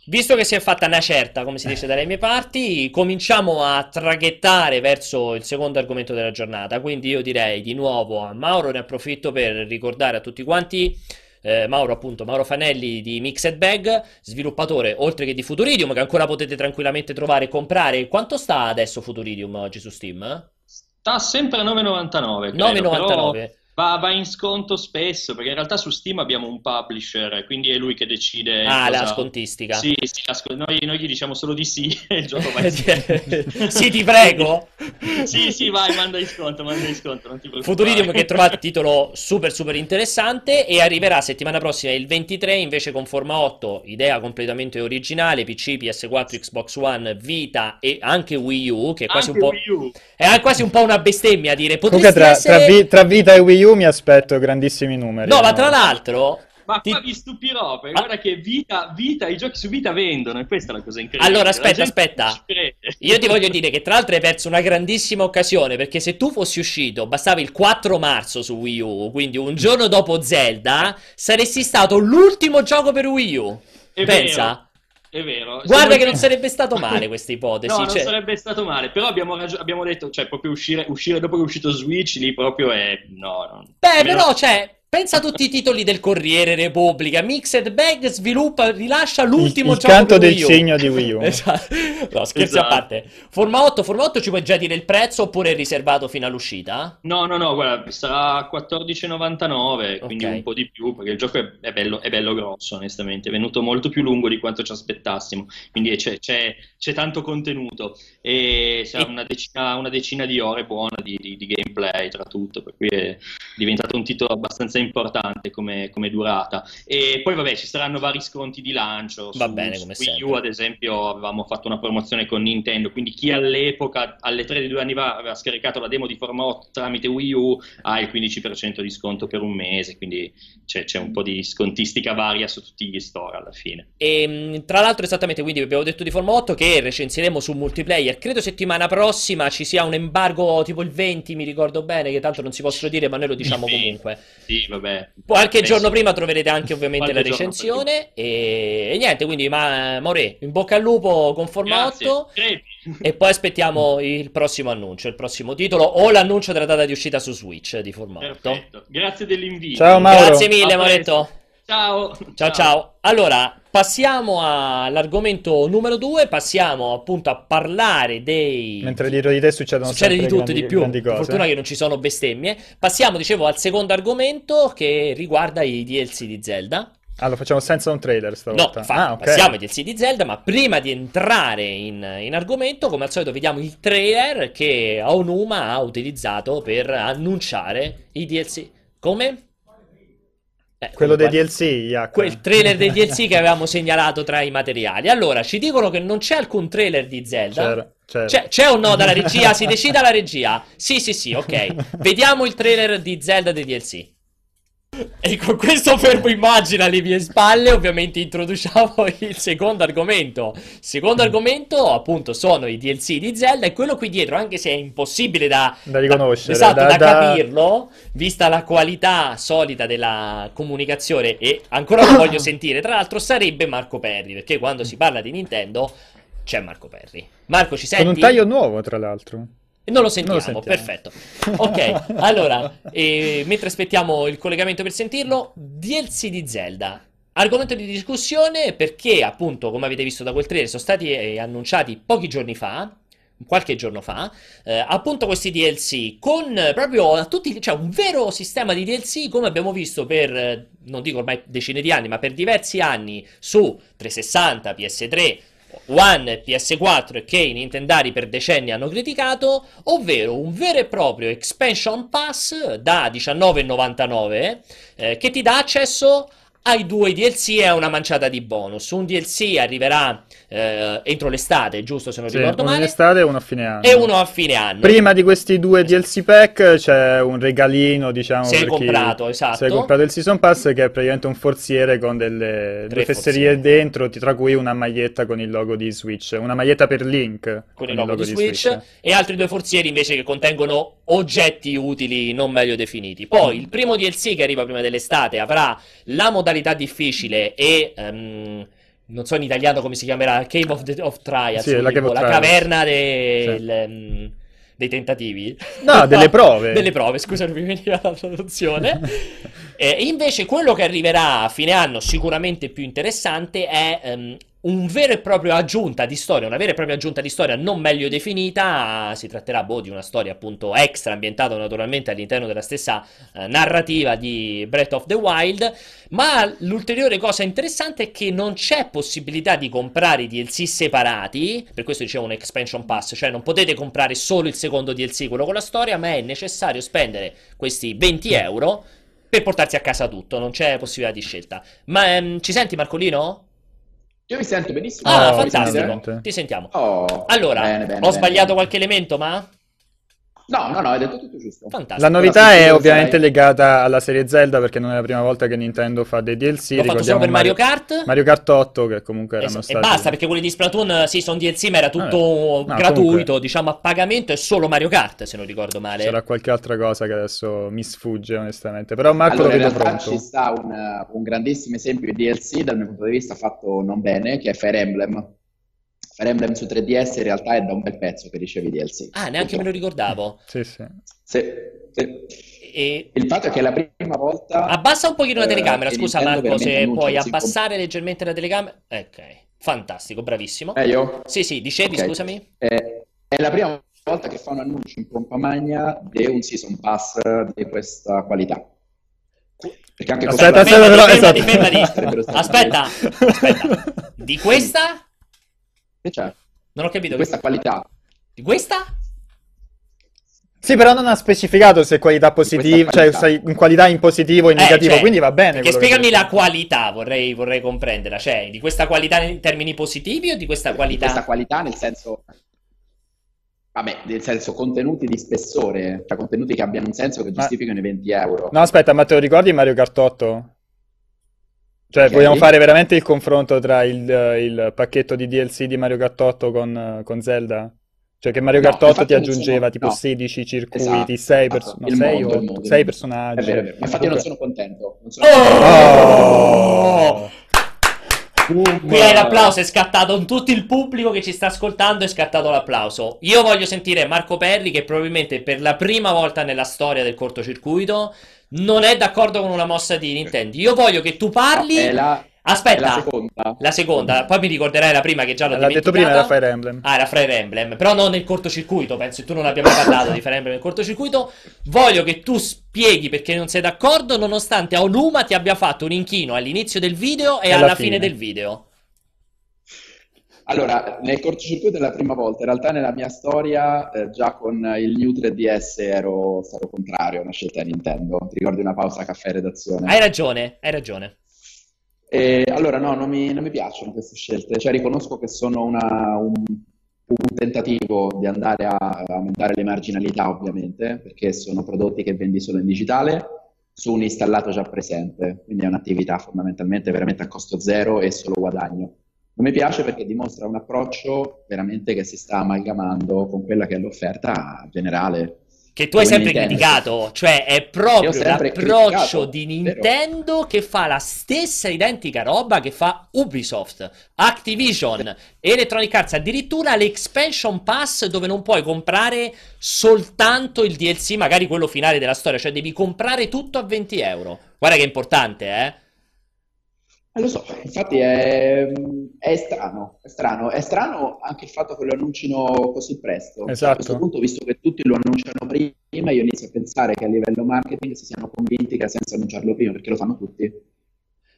visto che si è fatta una certa, come si dice dalle mie parti, cominciamo a traghettare verso il secondo argomento della giornata. Quindi io direi di nuovo a Mauro, ne approfitto per ricordare a tutti quanti. Eh, Mauro appunto, Mauro Fanelli di Mixed Bag, sviluppatore oltre che di Futuridium che ancora potete tranquillamente trovare e comprare. Quanto sta adesso Futuridium oggi su Steam? Sta sempre a 9,99. 9,99. Però va, va, in sconto spesso, perché in realtà su Steam abbiamo un publisher, quindi è lui che decide. Ah, cosa... la scontistica. Sì, sì sc... noi, noi, gli diciamo solo di sì e il gioco va in sconto. sì, ti prego. sì, sì, vai, manda in sconto, manda in sconto, non ti Futuridium che trovate titolo super super interessante e arriverà settimana prossima il 23 invece con Forma 8, idea completamente originale, PC, PS4, Xbox One, Vita e anche Wii U, che è quasi, un po'... è quasi un po', una bestemmia dire. Comunque tra, essere... tra, vi, tra Vita e Wii U mi aspetto grandissimi numeri. No, no? ma tra l'altro... Ma ti... qua vi stupirò, perché ah. guarda che vita, vita, i giochi su vita vendono, e questa è la cosa incredibile. Allora, aspetta, aspetta. Io ti voglio dire che tra l'altro hai perso una grandissima occasione, perché se tu fossi uscito, bastava il 4 marzo su Wii U, quindi un giorno dopo Zelda, saresti stato l'ultimo gioco per Wii U. È Pensa. Vero. È vero. Guarda che non sarebbe stato male questa ipotesi. no, cioè... non sarebbe stato male, però abbiamo, raggi- abbiamo detto, cioè, proprio uscire, uscire, dopo che è uscito Switch, lì proprio è... No, no. Beh, però, cioè, Pensa a tutti i titoli del Corriere, Repubblica, Mixed Bag sviluppa, rilascia l'ultimo il, il gioco canto di del Wii U. cigno di Wii U. esatto. No, scherzi Esatto. a parte. Forma 8, Forma 8 ci puoi già dire il prezzo oppure è riservato fino all'uscita? No, no, no, guarda, sarà 14,99, quindi Ok. un po' di più, perché il gioco è, è bello, è bello grosso, onestamente, è venuto molto più lungo di quanto ci aspettassimo, quindi c'è, c'è- c'è tanto contenuto e E- una decina, una decina di ore buona di, di- di gameplay tra tutto, per cui è diventato un titolo abbastanza importante come, come durata. E poi vabbè, ci saranno vari sconti di lancio, Va su, bene, su come Wii U ad esempio avevamo fatto una promozione con Nintendo, quindi chi all'epoca, alle 3 di due anni fa, aveva scaricato la demo di Forma 8 tramite Wii U ha il 15% di sconto per un mese, quindi c'è, c'è un po' di scontistica varia su tutti gli store alla fine. E mh, tra l'altro, esattamente, quindi abbiamo detto di Forma 8 che recensiremo su multiplayer. Credo settimana prossima ci sia un embargo tipo il 20, mi ricordo bene, che tanto non si possono dire, ma noi lo diciamo Sì. comunque. Sì, vabbè. Qualche Penso- giorno prima troverete anche ovviamente la Qualche giorno recensione. E, e niente, quindi, ma More, in bocca al lupo con Forma Grazie. 8. Crepi. E poi aspettiamo il prossimo annuncio, il prossimo titolo o l'annuncio della data di uscita su Switch di Forma 8. Perfetto. Grazie dell'invito. Ciao, Mauro. Grazie mille. Moretto. Ciao. Ciao ciao. Allora, passiamo all'argomento numero 2, passiamo appunto a parlare dei... Mentre dietro di te succedono Succede di tutto grandi, di più, per fortuna che non ci sono bestemmie. Passiamo, dicevo, al secondo argomento che riguarda i DLC di Zelda. Ah, lo facciamo senza un trailer No, stavolta. fa- ah, ok. passiamo ai DLC di Zelda, ma prima di entrare in, in argomento, come al solito vediamo il trailer che Aonuma ha utilizzato per annunciare i DLC. Come? Eh, Quello dei guarda- DLC, Jack. quel trailer dei DLC che avevamo segnalato tra i materiali. Allora, ci dicono che non c'è alcun trailer di Zelda. C'era, c'era. C'è, c'è o no dalla regia? Si decida la regia? Sì, sì, sì, ok. Vediamo il trailer di Zelda dei DLC. E con questo fermo immagine alle mie spalle, ovviamente introduciamo il secondo argomento. Secondo argomento, appunto, sono i DLC di Zelda e quello qui dietro, anche se è impossibile da, Da riconoscere, esatto, da- da, da- capirlo, vista la qualità solida della comunicazione e ancora lo voglio sentire, tra l'altro sarebbe Marco Perri, perché quando si parla di Nintendo c'è Marco Perri. Marco, ci senti? Con un taglio nuovo, tra l'altro. E Non lo sentiamo, Non lo sentiamo. perfetto. Ok, allora, eh, mentre aspettiamo il collegamento per sentirlo, DLC di Zelda. Argomento di discussione perché, appunto, come avete visto da quel trailer, sono stati eh, annunciati pochi giorni fa, qualche giorno fa, eh, appunto questi DLC con eh, proprio tutti, cioè un vero sistema di DLC come abbiamo visto per, eh, non dico ormai decine di anni, ma per diversi anni su 360, PS3, One, PS4 e che i Nintendari per decenni hanno criticato, ovvero un vero e proprio expansion pass da 19,99 eh, che ti dà accesso ai due DLC e a una manciata di bonus. Un DLC arriverà eh, entro l'estate, giusto se non Sì, ricordo uno in male, estate e uno a fine anno. e uno a fine anno. Prima di questi due DLC pack c'è un regalino, diciamo, Se hai comprato, esatto. Se hai comprato il Season Pass che è praticamente un forziere con delle due fesserie forzieri. dentro, tra cui una maglietta con il logo di Switch, una maglietta per Link con il logo di Switch, e altri due forzieri invece che contengono oggetti utili non meglio definiti. Poi il primo DLC che arriva prima dell'estate avrà la modalità difficile e ehm, non so in italiano come si chiamerà, Cave of, the- of Trials, Sì, la tipo, la caverna de- Sì. le- mm, dei tentativi. No, delle prove. delle prove, scusa, non mi veniva la traduzione. E invece quello che arriverà a fine anno, sicuramente più interessante, è ehm, un vero e proprio aggiunta di storia, una vera e propria aggiunta di storia non meglio definita. Si tratterà boh, di una storia appunto extra, ambientata naturalmente all'interno della stessa eh, narrativa di Breath of the Wild. Ma l'ulteriore cosa interessante è che non c'è possibilità di comprare i DLC separati, per questo dicevo un expansion pass, cioè non potete comprare solo il secondo DLC, quello con la storia, ma è necessario spendere questi 20 euro per portarsi a casa tutto, non c'è possibilità di scelta. Ma ehm, ci senti Marcolino? Io mi sento benissimo. Ah, Oh, fantastico, ti sentiamo. Oh, Allora, bene, bene, ho bene, sbagliato qualche elemento, ma No, no, no, hai detto tutto giusto. fantastico. La novità è ovviamente sai- legata alla serie Zelda perché non è la prima volta che Nintendo fa dei DLC. L'ho fatto solo per Mario Kart. Mario Kart 8 che comunque erano Esatto, stati... E basta perché quelli di Splatoon sì sono DLC ma era tutto. No, gratuito comunque- diciamo a pagamento e solo Mario Kart se non ricordo male C'era qualche altra cosa che adesso mi sfugge onestamente. Però Marco Allora, in lo vedo realtà pronto. ci sta un, un grandissimo esempio di DLC dal mio punto di vista fatto non bene, che è Fire Emblem. Fire Emblem su 3DS in realtà è da un bel pezzo che ricevi DLC. Ah, neanche me lo ricordavo. Sì, sì. Sì, sì. E... Il fatto è che la prima volta... Abbassa un pochino la eh, telecamera, scusa Marco, se puoi abbassare leggermente la telecamera. Ok, fantastico, bravissimo. com- Meglio? Sì, sì, dicevi, Ok. scusami. Eh, è la prima volta che fa un annuncio in pompa magna di un season pass di questa qualità. Perché anche Aspetta, questa- aspetta, però, fermati, esatto. fermati. Aspetta, aspetta. Di questa? Che c'è? Non ho capito. Di questa qualità. Di questa? Sì, però non ha specificato se qualità positiva, cioè qualità. se in qualità in positivo o in Eh, negativo, cioè, quindi va bene. Che spiegami la qualità, vorrei, vorrei comprenderla. Cioè, di questa qualità in termini positivi o di questa Di qualità? questa qualità nel senso... Vabbè, nel senso contenuti di spessore, cioè contenuti che abbiano un senso che Ma- giustificano i 20 euro. No, aspetta, ma te lo ricordi Mario 8? Cioè, Ok. vogliamo fare veramente il confronto tra il, eh, il pacchetto di DLC di Mario Kart 8 con, eh, con Zelda? Cioè, che Mario No, Kart 8 infatti ti non sono- aggiungeva tipo no. 16 circuiti, Esatto, 6 esatto. no, Il sei mondo, o il mondo, il sei mondo. personaggi. È vero, è vero. Infatti io non sono contento. non sono Oh! Qui hai l'applauso, è scattato in tutto il pubblico che ci sta ascoltando, è scattato l'applauso. Io voglio sentire Marco Perri che probabilmente per la prima volta nella storia del cortocircuito non è d'accordo con una mossa di Nintendo. Io voglio che tu parli... La, Aspetta, la seconda. la seconda, poi mi ricorderai la prima che già l'ho L'ha detto prima, era Fire Emblem. Ah, era Fire Emblem, però non nel cortocircuito, penso che tu non abbia mai parlato di Fire Emblem nel cortocircuito. Voglio che tu spieghi perché non sei d'accordo, nonostante Aonuma ti abbia fatto un inchino all'inizio del video e Alla alla fine. fine del video. Allora, nel cortocircuito è la prima volta, in realtà nella mia storia, eh, già con il New 3DS ero stato contrario a una scelta di Nintendo. Ti ricordi una pausa caffè redazione? Hai ragione, hai ragione. E allora no, non mi, non mi piacciono queste scelte, cioè riconosco che sono una- un, un tentativo di andare a, aumentare le marginalità ovviamente, perché sono prodotti che vendi solo in digitale su un installato già presente, quindi è un'attività fondamentalmente veramente a costo zero e solo guadagno. Non mi piace perché dimostra un approccio veramente che si sta amalgamando con quella che è l'offerta generale. Che tu hai sempre Nintendo. criticato, cioè è proprio l'approccio di. Nintendo che fa la stessa identica roba che fa Ubisoft, Activision, Electronic Arts, addirittura l'expansion pass dove non puoi comprare soltanto il DLC, magari quello finale della storia, cioè devi comprare tutto a 20 euro. Guarda che è importante, eh? Eh, lo so, infatti è, è strano, è strano, è strano anche il fatto che lo annuncino così presto. Cioè, Esatto. A questo punto, visto che tutti lo annunciano prima, io inizio a pensare che a livello marketing si siano convinti che ha senso annunciarlo prima, perché lo fanno tutti.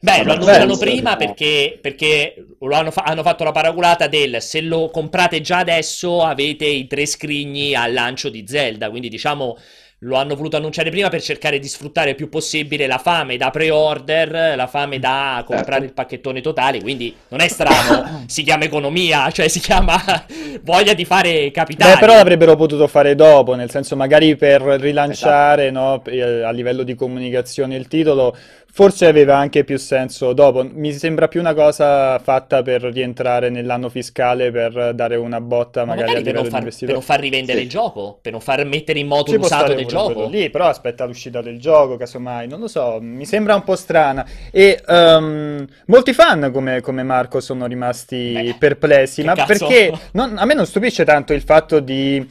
Beh, lo annunciano penso, prima no. perché, perché lo hanno, fa- hanno fatto la paraculata del se lo comprate già adesso avete i tre scrigni al lancio di Zelda, quindi diciamo lo hanno voluto annunciare prima per cercare di sfruttare il più possibile la fame da pre-order, la fame da comprare Certo. il pacchettone totale, quindi non è strano, si chiama economia, cioè si chiama voglia di fare capitali. Beh, però l'avrebbero potuto fare dopo, nel senso magari per rilanciare, no, eh, a livello di comunicazione il titolo, forse aveva anche più senso dopo. Mi sembra più una cosa fatta per rientrare nell'anno fiscale per dare una botta Ma magari magari per non, far, per non far rivendere Sì. il gioco, per non far mettere in moto Ci l'usato del gioco. lì, però aspetta l'uscita del gioco, casomai, non lo so, mi sembra un po' strana. E ehm, molti fan come, come Marco sono rimasti Beh, perplessi, ma cazzo? perché non- a me non stupisce tanto il fatto di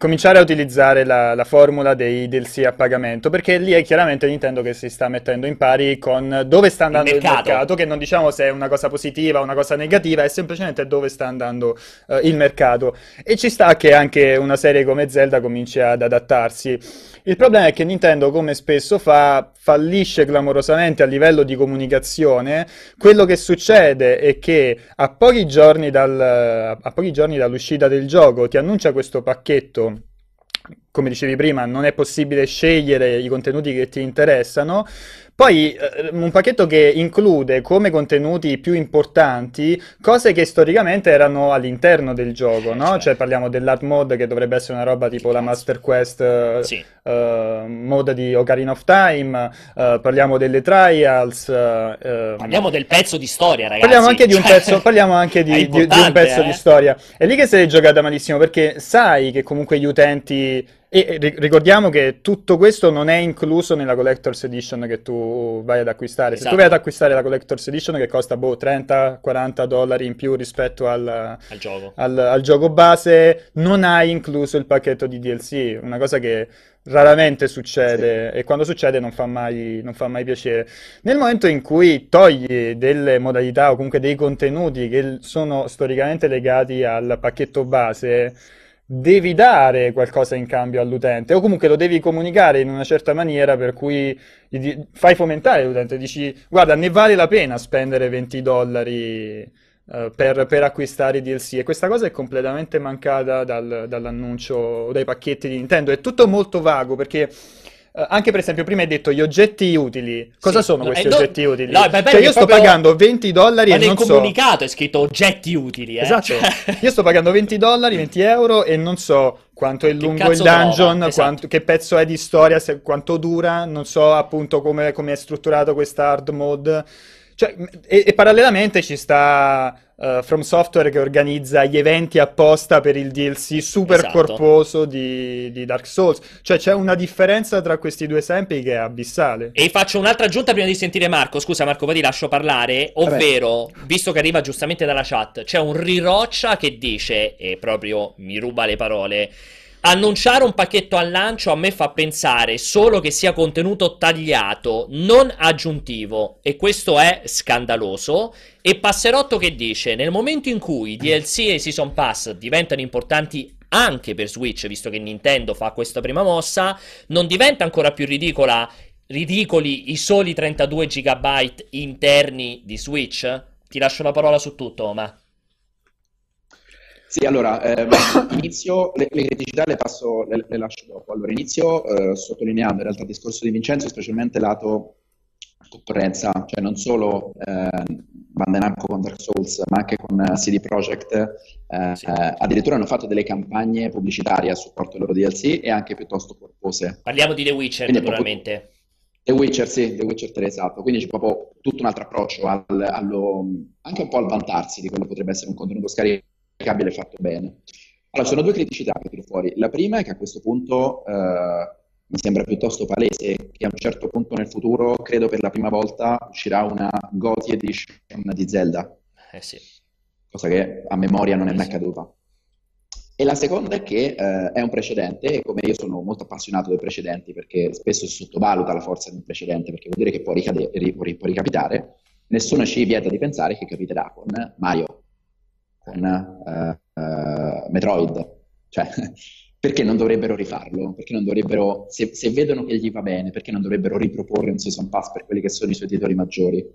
cominciare a utilizzare la, la formula dei DLC a pagamento, perché lì è chiaramente Nintendo che si sta mettendo in pari con dove sta andando il mercato. mercato, che non diciamo se è una cosa positiva o una cosa negativa, è semplicemente dove sta andando eh, il mercato. E ci sta che anche una serie come Zelda cominci ad adattarsi. Il problema è che Nintendo, come spesso fa, fallisce clamorosamente a livello di comunicazione. Quello che succede è che a pochi giorni dal- a pochi giorni dall'uscita del gioco ti annuncia questo pacchetto. Come dicevi prima, non è possibile scegliere i contenuti che ti interessano. Poi eh, un pacchetto che include come contenuti più importanti cose che storicamente erano all'interno del gioco, no? Cioè. Cioè parliamo dell'art mode che dovrebbe essere una roba tipo la Master Quest eh, Sì. eh, mode di Ocarina of Time, eh, parliamo delle trials, eh, Parliamo del pezzo di storia, ragazzi. Parliamo anche di un Cioè, pezzo, parliamo anche di, di- di un pezzo eh. di storia. È lì che sei giocata malissimo perché sai che comunque gli utenti E ricordiamo che tutto questo non è incluso nella Collector's Edition che tu vai ad acquistare. Esatto. Se tu vai ad esatto. acquistare la Collector's Edition che costa boh, 30-40 dollari in più rispetto al, al, gioco. Al, al gioco base, non hai incluso il pacchetto di DLC, una cosa che raramente succede sì. e quando succede non fa, mai, non fa mai piacere. Nel momento in cui togli delle modalità o comunque dei contenuti che sono storicamente legati al pacchetto base, devi dare qualcosa in cambio all'utente o comunque lo devi comunicare in una certa maniera per cui fai fomentare l'utente, dici guarda ne vale la pena spendere 20 dollari uh, per, per, acquistare DLC e questa cosa è completamente mancata dal, dall'annuncio o dai pacchetti di Nintendo, è tutto molto vago perché Uh, anche per esempio, prima hai detto gli oggetti utili. Cosa sì. sono questi eh, oggetti no, utili? No, beh, cioè, io sto proprio... pagando 20 dollari Ma e non so. Nel comunicato è scritto oggetti utili. Eh? Esatto. Cioè... io sto pagando 20 dollari, 20 euro e non so quanto è lungo il dungeon, esatto. quanto, che pezzo è di storia, se, quanto dura, non so appunto come, come è strutturato questa hard mode. Cioè, e, e, parallelamente ci sta uh, From Software che organizza gli eventi apposta per il DLC super esatto. corposo di, di, Dark Souls. Cioè c'è una differenza tra questi due esempi che è abissale. E faccio un'altra aggiunta prima di sentire Marco. Scusa Marco, poi ti lascio parlare. Ovvero, Vabbè. visto che arriva giustamente dalla chat, c'è un riroccia che dice, e proprio mi ruba le parole Annunciare un pacchetto al lancio a me fa pensare solo che sia contenuto tagliato, non aggiuntivo, e questo è scandaloso. E Passerotto che dice: Nel momento in cui DLC e Season Pass diventano importanti anche per Switch, visto che Nintendo fa questa prima mossa, non diventa ancora più ridicola, ridicoli i soli 32 GB interni di Switch? Ti lascio la parola su tutto, ma. Sì, allora, eh, inizio, le, le, criticità le passo, le, le lascio dopo. Allora, inizio eh, sottolineando in realtà il discorso di Vincenzo, specialmente lato concorrenza, cioè non solo eh, Bandai Namco con Dark Souls, ma anche con uh, CD Projekt, eh, sì. eh, addirittura hanno fatto delle campagne pubblicitarie a supporto dei loro DLC e anche piuttosto corpose. Parliamo di The Witcher, Quindi naturalmente. Proprio, The Witcher, sì, The Witcher 3, esatto. Quindi c'è proprio tutto un altro approccio, al, allo, anche un po' al vantarsi di quello che potrebbe essere un contenuto caricabile fatto bene. Allora, sono due criticità che tiro fuori. La prima è che a questo punto eh, mi sembra piuttosto palese che a un certo punto nel futuro, credo per la prima volta, uscirà una GOTY Edition di Zelda. Eh sì. Cosa che a memoria non è mai accaduta. E la seconda è che eh, è un precedente, e come io sono molto appassionato dei precedenti, perché spesso si sottovaluta la forza di un precedente, perché vuol dire che può, ricade- può ricapitare, nessuno ci vieta di pensare che capiterà con Mario, con uh, uh, Metroid. Cioè, perché non dovrebbero rifarlo? Perché non dovrebbero, se, se, vedono che gli va bene, perché non dovrebbero riproporre un season pass per quelli che sono i suoi titoli maggiori?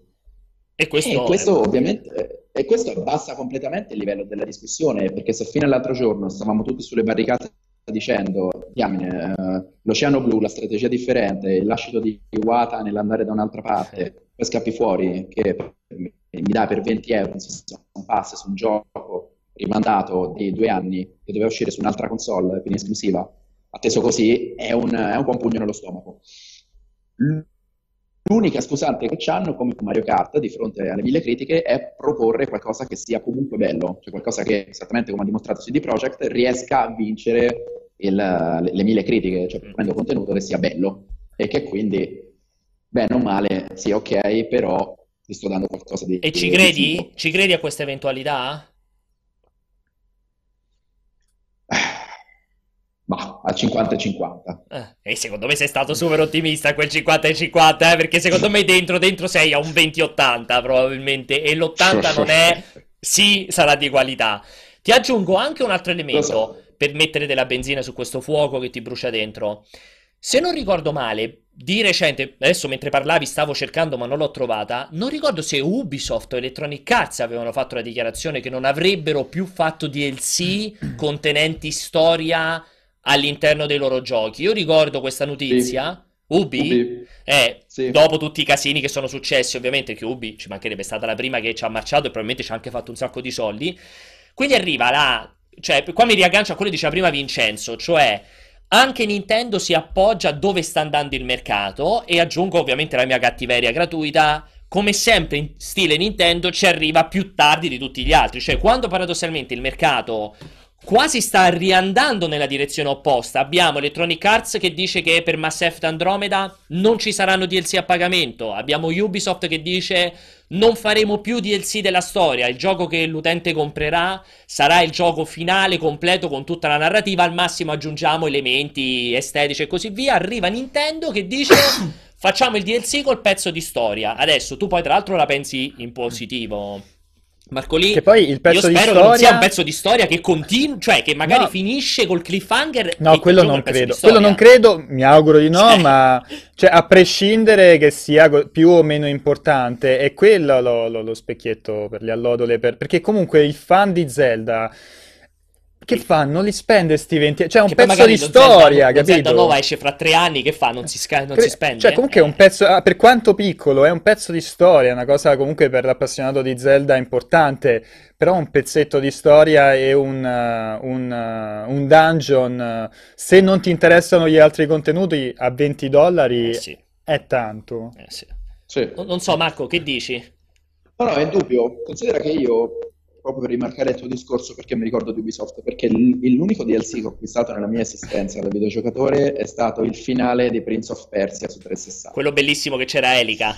E questo, e questo è... ovviamente e questo abbassa completamente il livello della discussione, perché se fino all'altro giorno stavamo tutti sulle barricate dicendo, diamine, uh, l'oceano blu, la strategia differente, il lascito di Iwata nell'andare da un'altra parte, poi scappi fuori, che mi dà per 20 euro un pass su un gioco rimandato di due anni che doveva uscire su un'altra console in esclusiva, atteso così, è un, è un buon pugno nello stomaco. L'unica scusante che hanno, come Mario Kart, di fronte alle mille critiche, è proporre qualcosa che sia comunque bello, cioè qualcosa che, esattamente come ha dimostrato CD Projekt, riesca a vincere il, le, le, mille critiche, cioè proponendo contenuto che sia bello e che quindi, bene o male, sia ok, però ti sto dando qualcosa di... E ci credi? Di ci credi a questa eventualità? Ma al 50 e 50. Eh, e secondo me sei stato super ottimista a quel 50 e 50, eh, perché secondo me dentro, dentro sei a un 20-80 probabilmente, e l'80 non è... Sì, sarà di qualità. Ti aggiungo anche un altro elemento so. per mettere della benzina su questo fuoco che ti brucia dentro. Se non ricordo male, di recente, adesso mentre parlavi stavo cercando ma non l'ho trovata, non ricordo se Ubisoft o Electronic Arts avevano fatto la dichiarazione che non avrebbero più fatto DLC contenenti storia all'interno dei loro giochi. Io ricordo questa notizia. Sì. Ubi? Ubi. Eh, sì. dopo tutti i casini che sono successi, ovviamente, che Ubi ci mancherebbe, stata la prima che ci ha marciato e probabilmente ci ha anche fatto un sacco di soldi. Quindi arriva la... Cioè, qua mi riaggancio a quello che diceva prima Vincenzo, cioè anche Nintendo si appoggia a dove sta andando il mercato e aggiungo ovviamente la mia cattiveria gratuita. Come sempre in stile Nintendo ci arriva più tardi di tutti gli altri, cioè quando paradossalmente il mercato quasi sta riandando nella direzione opposta. Abbiamo Electronic Arts che dice che per Mass Effect Andromeda non ci saranno DLC a pagamento. Abbiamo Ubisoft che dice non faremo più DLC della storia. Il gioco che l'utente comprerà sarà il gioco finale completo con tutta la narrativa. Al massimo aggiungiamo elementi estetici e così via. Arriva Nintendo che dice facciamo il DLC col pezzo di storia. Adesso tu poi tra l'altro la pensi in positivo. Marcolì, che poi il pezzo io di spero storia... che non sia un pezzo di storia che continua, cioè che magari no. finisce col cliffhanger. No, quello non credo. Quello non credo, mi auguro di no, cioè... ma cioè, a prescindere che sia più o meno importante, è quello lo, lo, lo specchietto per le allodole, per... perché comunque il fan di Zelda che fa? Non li spende sti 20 Cioè, un che pezzo di storia, Zelda, capito? Zelda nuova esce fra tre anni, che fa? Non si, sca- non si spende? Cioè, comunque è un pezzo, ah, per quanto piccolo, è un pezzo di storia, è una cosa comunque per l'appassionato di Zelda importante, però un pezzetto di storia e un, uh, un, uh, un dungeon, uh, se non ti interessano gli altri contenuti, a 20 dollari eh sì. è tanto. Eh sì. Sì. Non so, Marco, che dici? No, no, è dubbio. Considera che io proprio per rimarcare il tuo discorso perché mi ricordo di Ubisoft, perché l'unico DLC che ho acquistato nella mia esistenza da videogiocatore è stato il finale di Prince of Persia su 360. Quello bellissimo che c'era Elica.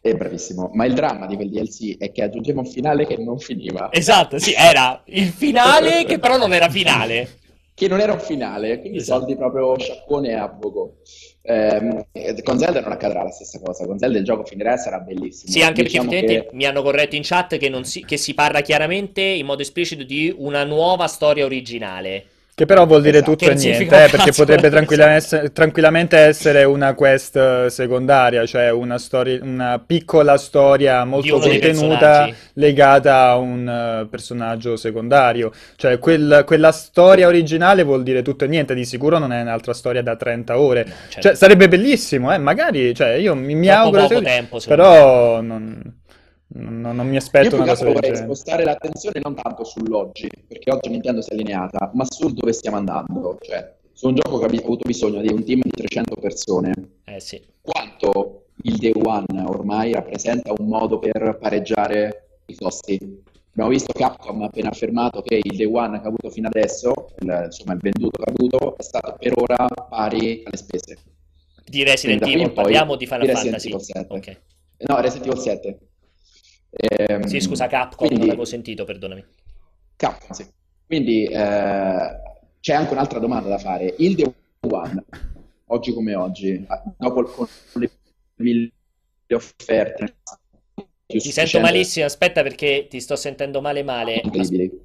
È bravissimo, ma il dramma di quel DLC è che aggiungeva un finale che non finiva. Esatto, sì, era il finale che però non era finale. Che non era un finale, quindi esatto. soldi proprio sciaccone a poco. Eh, con Zelda non accadrà la stessa cosa. Con Zelda il gioco finirà e sarà bellissimo. Sì, anche diciamo perché che... mi hanno corretto in chat che, si, che si parla chiaramente in modo esplicito di una nuova storia originale. Che però vuol dire esatto, tutto e niente, eh, perché potrebbe tranquillamente, tranquillamente, essere una quest eh, secondaria, cioè una, storia, una piccola storia molto contenuta legata a un uh, personaggio secondario. Cioè quel, quella storia originale vuol dire tutto e niente, di sicuro non è un'altra storia da 30 ore. No, certo. Cioè sarebbe bellissimo, eh? magari, cioè, io mi, mi auguro... Poco tempo, però non... Non, non, mi aspetto una cosa vorrei spostare l'attenzione non tanto sull'oggi, perché oggi Nintendo si è allineata, ma su dove stiamo andando. Cioè, su un gioco che ha avuto bisogno di un team di 300 persone. Eh sì. Quanto il Day One ormai rappresenta un modo per pareggiare i costi. Abbiamo visto Capcom ha appena affermato che il Day One che ha avuto fino adesso, il, insomma il venduto che ha avuto, è stato per ora pari alle spese. Di Resident Evil, parliamo di Final di Fantasy. 7. Okay. No, Resident Evil 7. Ehm, sì, scusa, Capcom, quindi, non l'avevo sentito, perdonami. Capcom, sì. Quindi eh, c'è anche un'altra domanda da fare. Il Day One, oggi come oggi, dopo le mille offerte... Ti sento malissimo, aspetta perché ti sto sentendo male male.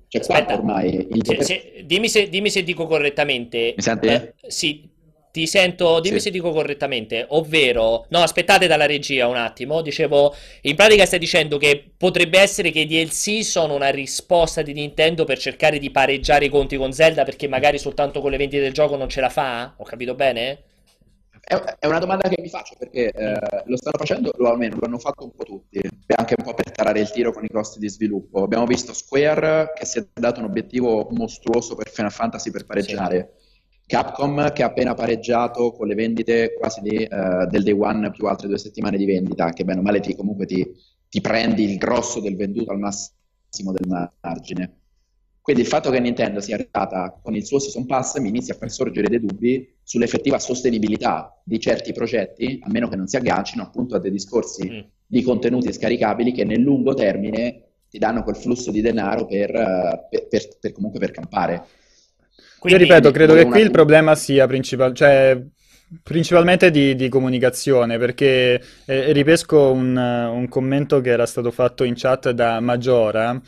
Cioè, aspetta, ormai il... se, se, dimmi, se, dimmi, se, dico correttamente. Mi senti? Eh, sì, ti sento, dimmi sì. se dico correttamente, ovvero, no, aspettate dalla regia un attimo, dicevo, in pratica stai dicendo che potrebbe essere che i DLC sono una risposta di Nintendo per cercare di pareggiare i conti con Zelda perché magari soltanto con le vendite del gioco non ce la fa? Ho capito bene? È una domanda che mi faccio perché eh, lo stanno facendo, lo, almeno lo hanno fatto un po' tutti, anche un po' per tarare il tiro con i costi di sviluppo. Abbiamo visto Square che si è dato un obiettivo mostruoso per Final Fantasy per pareggiare. Sì Capcom che ha appena pareggiato con le vendite quasi di, uh, del day one più altre due settimane di vendita, che bene o male ti, comunque ti, ti prendi il grosso del venduto al massimo del margine. Quindi il fatto che Nintendo sia arrivata con il suo Season Pass mi inizia a far sorgere dei dubbi sull'effettiva sostenibilità di certi progetti, a meno che non si aggancino appunto a dei discorsi mm. di contenuti scaricabili che nel lungo termine ti danno quel flusso di denaro per, uh, per, per, per comunque per campare. Quindi, Io ripeto, credo che qui il problema sia principal- cioè, principalmente di, di, comunicazione, perché eh, ripesco un, un, commento che era stato fatto in chat da Maggiora.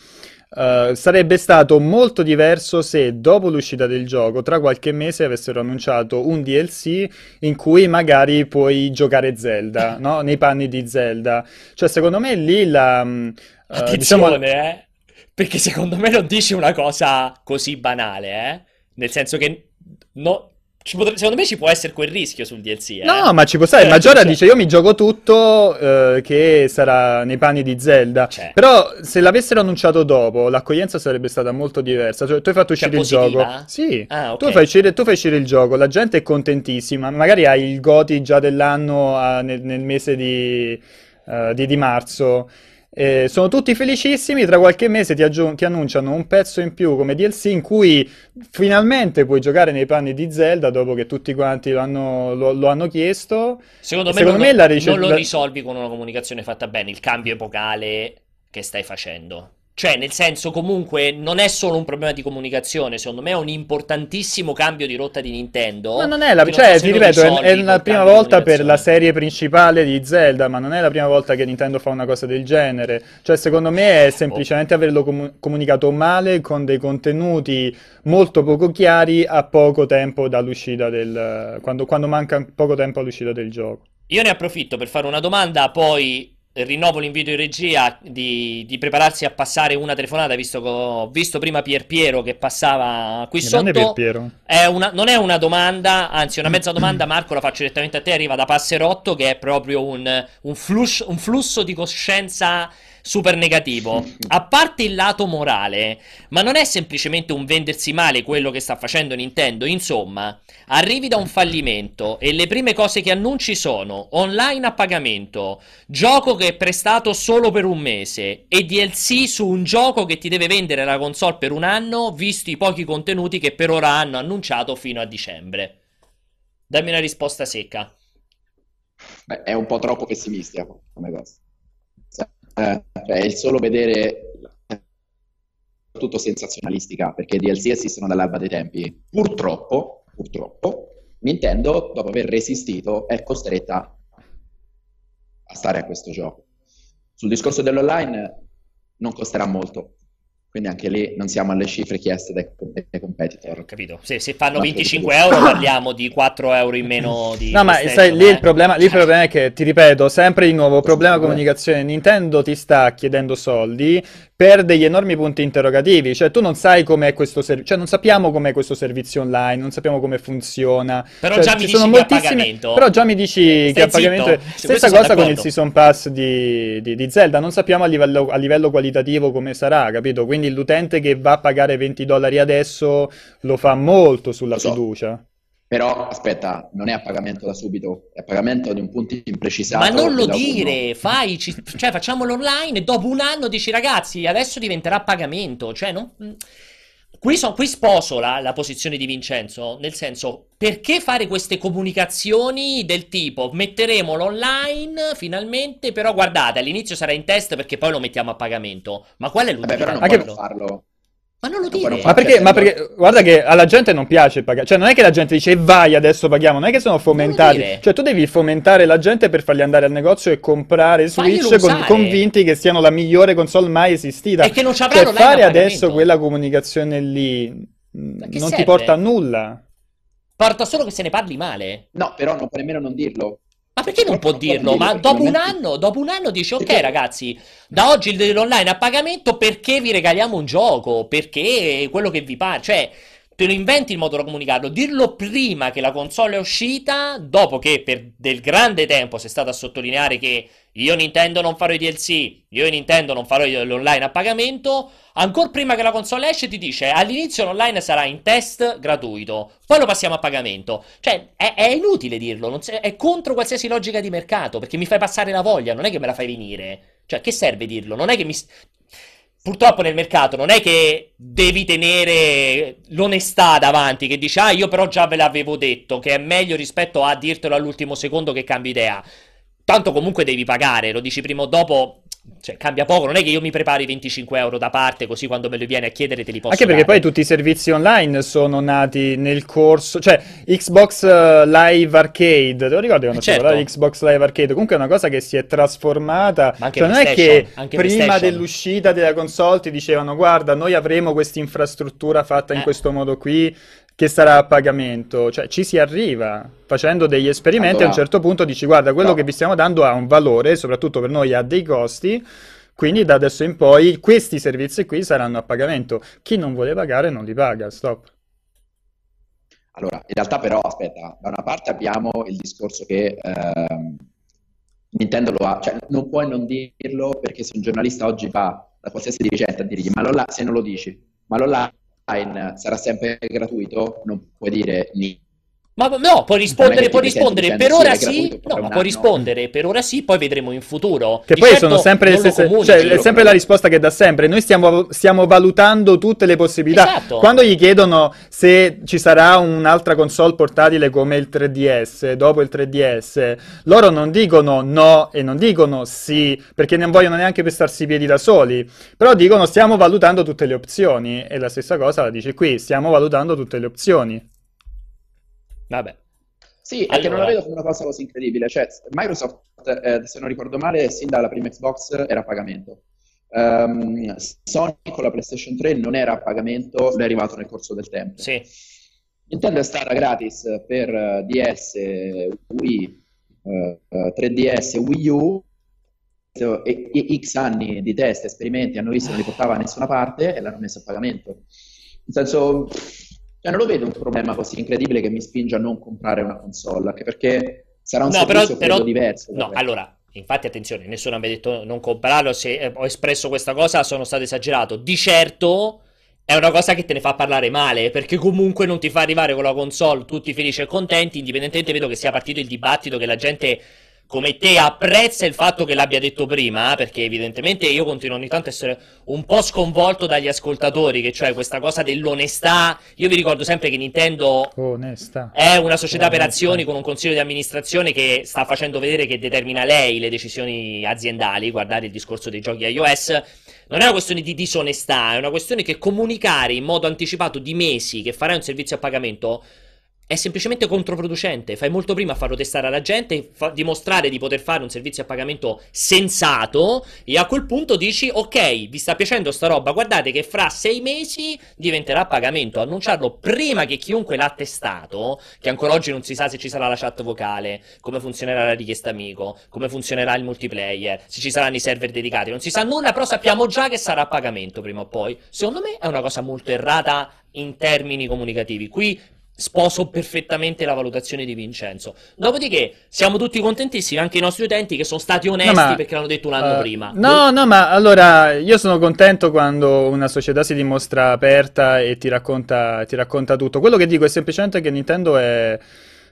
Uh, sarebbe stato molto diverso se dopo l'uscita del gioco, tra qualche mese, avessero annunciato un DLC in cui magari puoi giocare Zelda, no? nei panni di Zelda. Cioè, secondo me lì la... Uh, Attenzione, diciamo... eh? Perché secondo me non dici una cosa così banale, eh? Nel senso che no, Potrebbe, secondo me ci può essere quel rischio sul DLC. Eh? No, ma ci può stare. Eh, Maggiora cioè... dice: Io mi gioco tutto eh, che sarà nei panni di Zelda. Cioè. Però se l'avessero annunciato dopo, l'accoglienza sarebbe stata molto diversa. Cioè, tu hai fatto uscire cioè, il gioco. Sì, ah, okay. tu, fai uscire, tu, fai uscire, il gioco, la gente è contentissima. Magari hai il Goti già dell'anno uh, nel, nel, mese di, uh, di, di marzo. Eh, sono tutti felicissimi, tra qualche mese ti, aggiung- ti, annunciano un pezzo in più come DLC in cui finalmente puoi giocare nei panni di Zelda dopo che tutti quanti lo hanno, lo, lo hanno chiesto. Secondo me, Secondo non, me la rice- non lo risolvi con una comunicazione fatta bene, il cambio epocale che stai facendo. Cioè, nel senso, comunque, non è solo un problema di comunicazione, secondo me è un importantissimo cambio di rotta di Nintendo. Ma non è la, cioè, ti ripeto, è, è la prima volta per la serie principale di Zelda, ma non è la prima volta che Nintendo fa una cosa del genere. Cioè, secondo me è semplicemente oh. averlo com- comunicato male con dei contenuti molto poco chiari a poco tempo dall'uscita del... quando, quando manca poco tempo all'uscita del gioco. Io ne approfitto per fare una domanda, poi rinnovo l'invito in regia di, di, prepararsi a passare una telefonata, visto che ho visto prima Pier Piero che passava qui Grande sotto. Pier è una, non è una domanda, anzi una mezza domanda, Marco la faccio direttamente a te, arriva da Passerotto che è proprio un, un, flus, un flusso di coscienza super negativo. A parte il lato morale, ma non è semplicemente un vendersi male quello che sta facendo Nintendo. Insomma, arrivi da un fallimento e le prime cose che annunci sono online a pagamento, gioco che è prestato solo per un mese e DLC su un gioco che ti deve vendere la console per un anno, visti i pochi contenuti che per ora hanno annunciato fino a dicembre. Dammi una risposta secca. Beh, è un po' troppo pessimistica come cosa eh, cioè il solo vedere tutto sensazionalistica perché DLC esistono dall'alba dei tempi. Purtroppo, purtroppo, Nintendo, dopo aver resistito, è costretta a stare a questo gioco. Sul discorso dell'online non costerà molto, quindi anche lì non siamo alle cifre chieste dai, dai competitor. Capito. Se, se fanno 25 euro parliamo di 4 euro in meno di... No, ma sai, lì, il eh. problema, lì il problema è che, ti ripeto, sempre di nuovo, problema comunicazione. Nintendo ti sta chiedendo soldi per degli enormi punti interrogativi, cioè tu non sai com'è questo servizio, cioè non sappiamo com'è questo servizio online, non sappiamo come funziona. Però cioè, già mi dici moltissime... Però già mi dici Stai che a pagamento... È... Stessa cosa con il Season Pass di, di, di, Zelda, non sappiamo a livello, a livello qualitativo come sarà, capito? Quindi l'utente che va a pagare 20 dollari adesso lo fa molto sulla so. fiducia. Però aspetta, non è a pagamento da subito, è a pagamento di un punto imprecisato. Ma non lo dire, fai, cioè facciamolo online e dopo un anno dici ragazzi adesso diventerà a pagamento. Cioè, non... qui, son, qui sposo la, la, posizione di Vincenzo, nel senso perché fare queste comunicazioni del tipo metteremo l'online finalmente, però guardate all'inizio sarà in test perché poi lo mettiamo a pagamento. Ma qual è l'utilità? Vabbè, però non farlo. Ma non lo dire. Ma perché, ma perché, guarda che alla gente non piace pagare. Cioè, non è che la gente dice vai adesso paghiamo, non è che sono fomentati. Cioè, tu devi fomentare la gente per fargli andare al negozio e comprare Switch con, convinti che siano la migliore console mai esistita. E che non ci avranno cioè, fare adesso quella comunicazione lì non serve? ti porta a nulla. Porta solo che se ne parli male. No, però non puoi nemmeno non dirlo. Ma perché non può dirlo? Ma dopo un anno, dopo un anno dici, ok ragazzi, da oggi il dell'online a pagamento perché vi regaliamo un gioco, perché quello che vi pare, cioè te lo inventi il modo da comunicarlo, dirlo prima che la console è uscita, dopo che per del grande tempo sei stato a sottolineare che io Nintendo non farò i DLC, io Nintendo non farò l'online a pagamento, ancora prima che la console esce ti dice all'inizio l'online sarà in test gratuito, poi lo passiamo a pagamento. Cioè è, è inutile dirlo, è contro qualsiasi logica di mercato, perché mi fai passare la voglia, non è che me la fai venire. Cioè, che serve dirlo? Non è che mi purtroppo nel mercato non è che devi tenere l'onestà davanti, che dici, ah, io però già ve l'avevo detto, che è meglio rispetto a dirtelo all'ultimo secondo che cambi idea. Tanto comunque devi pagare, lo dici prima o dopo, cioè, cambia poco, non è che io mi prepari 25 euro da parte così quando me li viene a chiedere te li posso Anche perché dare. poi tutti i servizi online sono nati nel corso, cioè Xbox eh, Live Arcade, te lo ricordi quando certo. c'era Xbox Live Arcade? Comunque è una cosa che si è trasformata, cioè non è che prima dell'uscita della console ti dicevano guarda noi avremo questa infrastruttura fatta in eh. questo modo qui, che sarà a pagamento, cioè ci si arriva facendo degli esperimenti allora, a un certo punto dici guarda quello no. che vi stiamo dando ha un valore, soprattutto per noi ha dei costi, quindi da adesso in poi questi servizi qui saranno a pagamento, chi non vuole pagare non li paga, stop. Allora, in realtà però, aspetta, da una parte abbiamo il discorso che eh, Nintendo lo ha, cioè non puoi non dirlo perché se un giornalista oggi va da qualsiasi dirigente a dirgli ma se non lo dici, ma l'online online sarà sempre gratuito, non puoi dire niente Ma no, puoi rispondere, puoi rispondere per ora sì, no, ma puoi rispondere per ora sì, poi vedremo in futuro. Che Di poi certo sono sempre le stesse, cioè è sempre la risposta che dà sempre. Noi stiamo, stiamo valutando tutte le possibilità. Esatto. Quando gli chiedono se ci sarà un'altra console portatile come il 3DS, dopo il 3DS, loro non dicono no e non dicono sì, perché non vogliono neanche pestarsi i piedi da soli. Però dicono stiamo valutando tutte le opzioni. E la stessa cosa la dice qui, stiamo valutando tutte le opzioni. Vabbè. Sì, allora... è che non la vedo come una cosa così incredibile. Cioè, Microsoft, eh, se non ricordo male, sin dalla prima Xbox era a pagamento. Um, Sony con la PlayStation 3 non era a pagamento, è arrivato nel corso del tempo. Sì. Nintendo è stata gratis per uh, DS, Wii, uh, 3DS, Wii U e, e, X anni di test, esperimenti, hanno visto che non li portava a nessuna parte e l'hanno messo a pagamento. Nel senso, cioè, non lo vedo un problema così incredibile che mi spinge a non comprare una console, anche perché sarà un no, servizio però, però, diverso. No, allora, infatti attenzione, nessuno mi ha detto non comprarlo, se eh, ho espresso questa cosa sono stato esagerato. Di certo è una cosa che te ne fa parlare male, perché comunque non ti fa arrivare con la console tutti felici e contenti, indipendentemente vedo che sia partito il dibattito che la gente come te apprezza il fatto che l'abbia detto prima, perché evidentemente io continuo ogni tanto a essere un po' sconvolto dagli ascoltatori, che cioè questa cosa dell'onestà. Io vi ricordo sempre che Nintendo Onesta. è una società Onesta. per azioni con un consiglio di amministrazione che sta facendo vedere che determina lei le decisioni aziendali, guardate il discorso dei giochi iOS. Non è una questione di disonestà, è una questione che comunicare in modo anticipato di mesi che farai un servizio a pagamento è semplicemente controproducente. Fai molto prima a farlo testare alla gente, fa- dimostrare di poter fare un servizio a pagamento sensato e a quel punto dici ok, vi sta piacendo sta roba, guardate che fra sei mesi diventerà pagamento. Annunciarlo prima che chiunque l'ha testato, che ancora oggi non si sa se ci sarà la chat vocale, come funzionerà la richiesta amico, come funzionerà il multiplayer, se ci saranno i server dedicati, non si sa nulla, però sappiamo già che sarà a pagamento prima o poi. Secondo me è una cosa molto errata in termini comunicativi. Qui sposo perfettamente la valutazione di Vincenzo. Dopodiché siamo tutti contentissimi, anche i nostri utenti che sono stati onesti no, ma, perché l'hanno detto un anno uh, prima. No, no, ma allora io sono contento quando una società si dimostra aperta e ti racconta, ti racconta tutto. Quello che dico è semplicemente che Nintendo è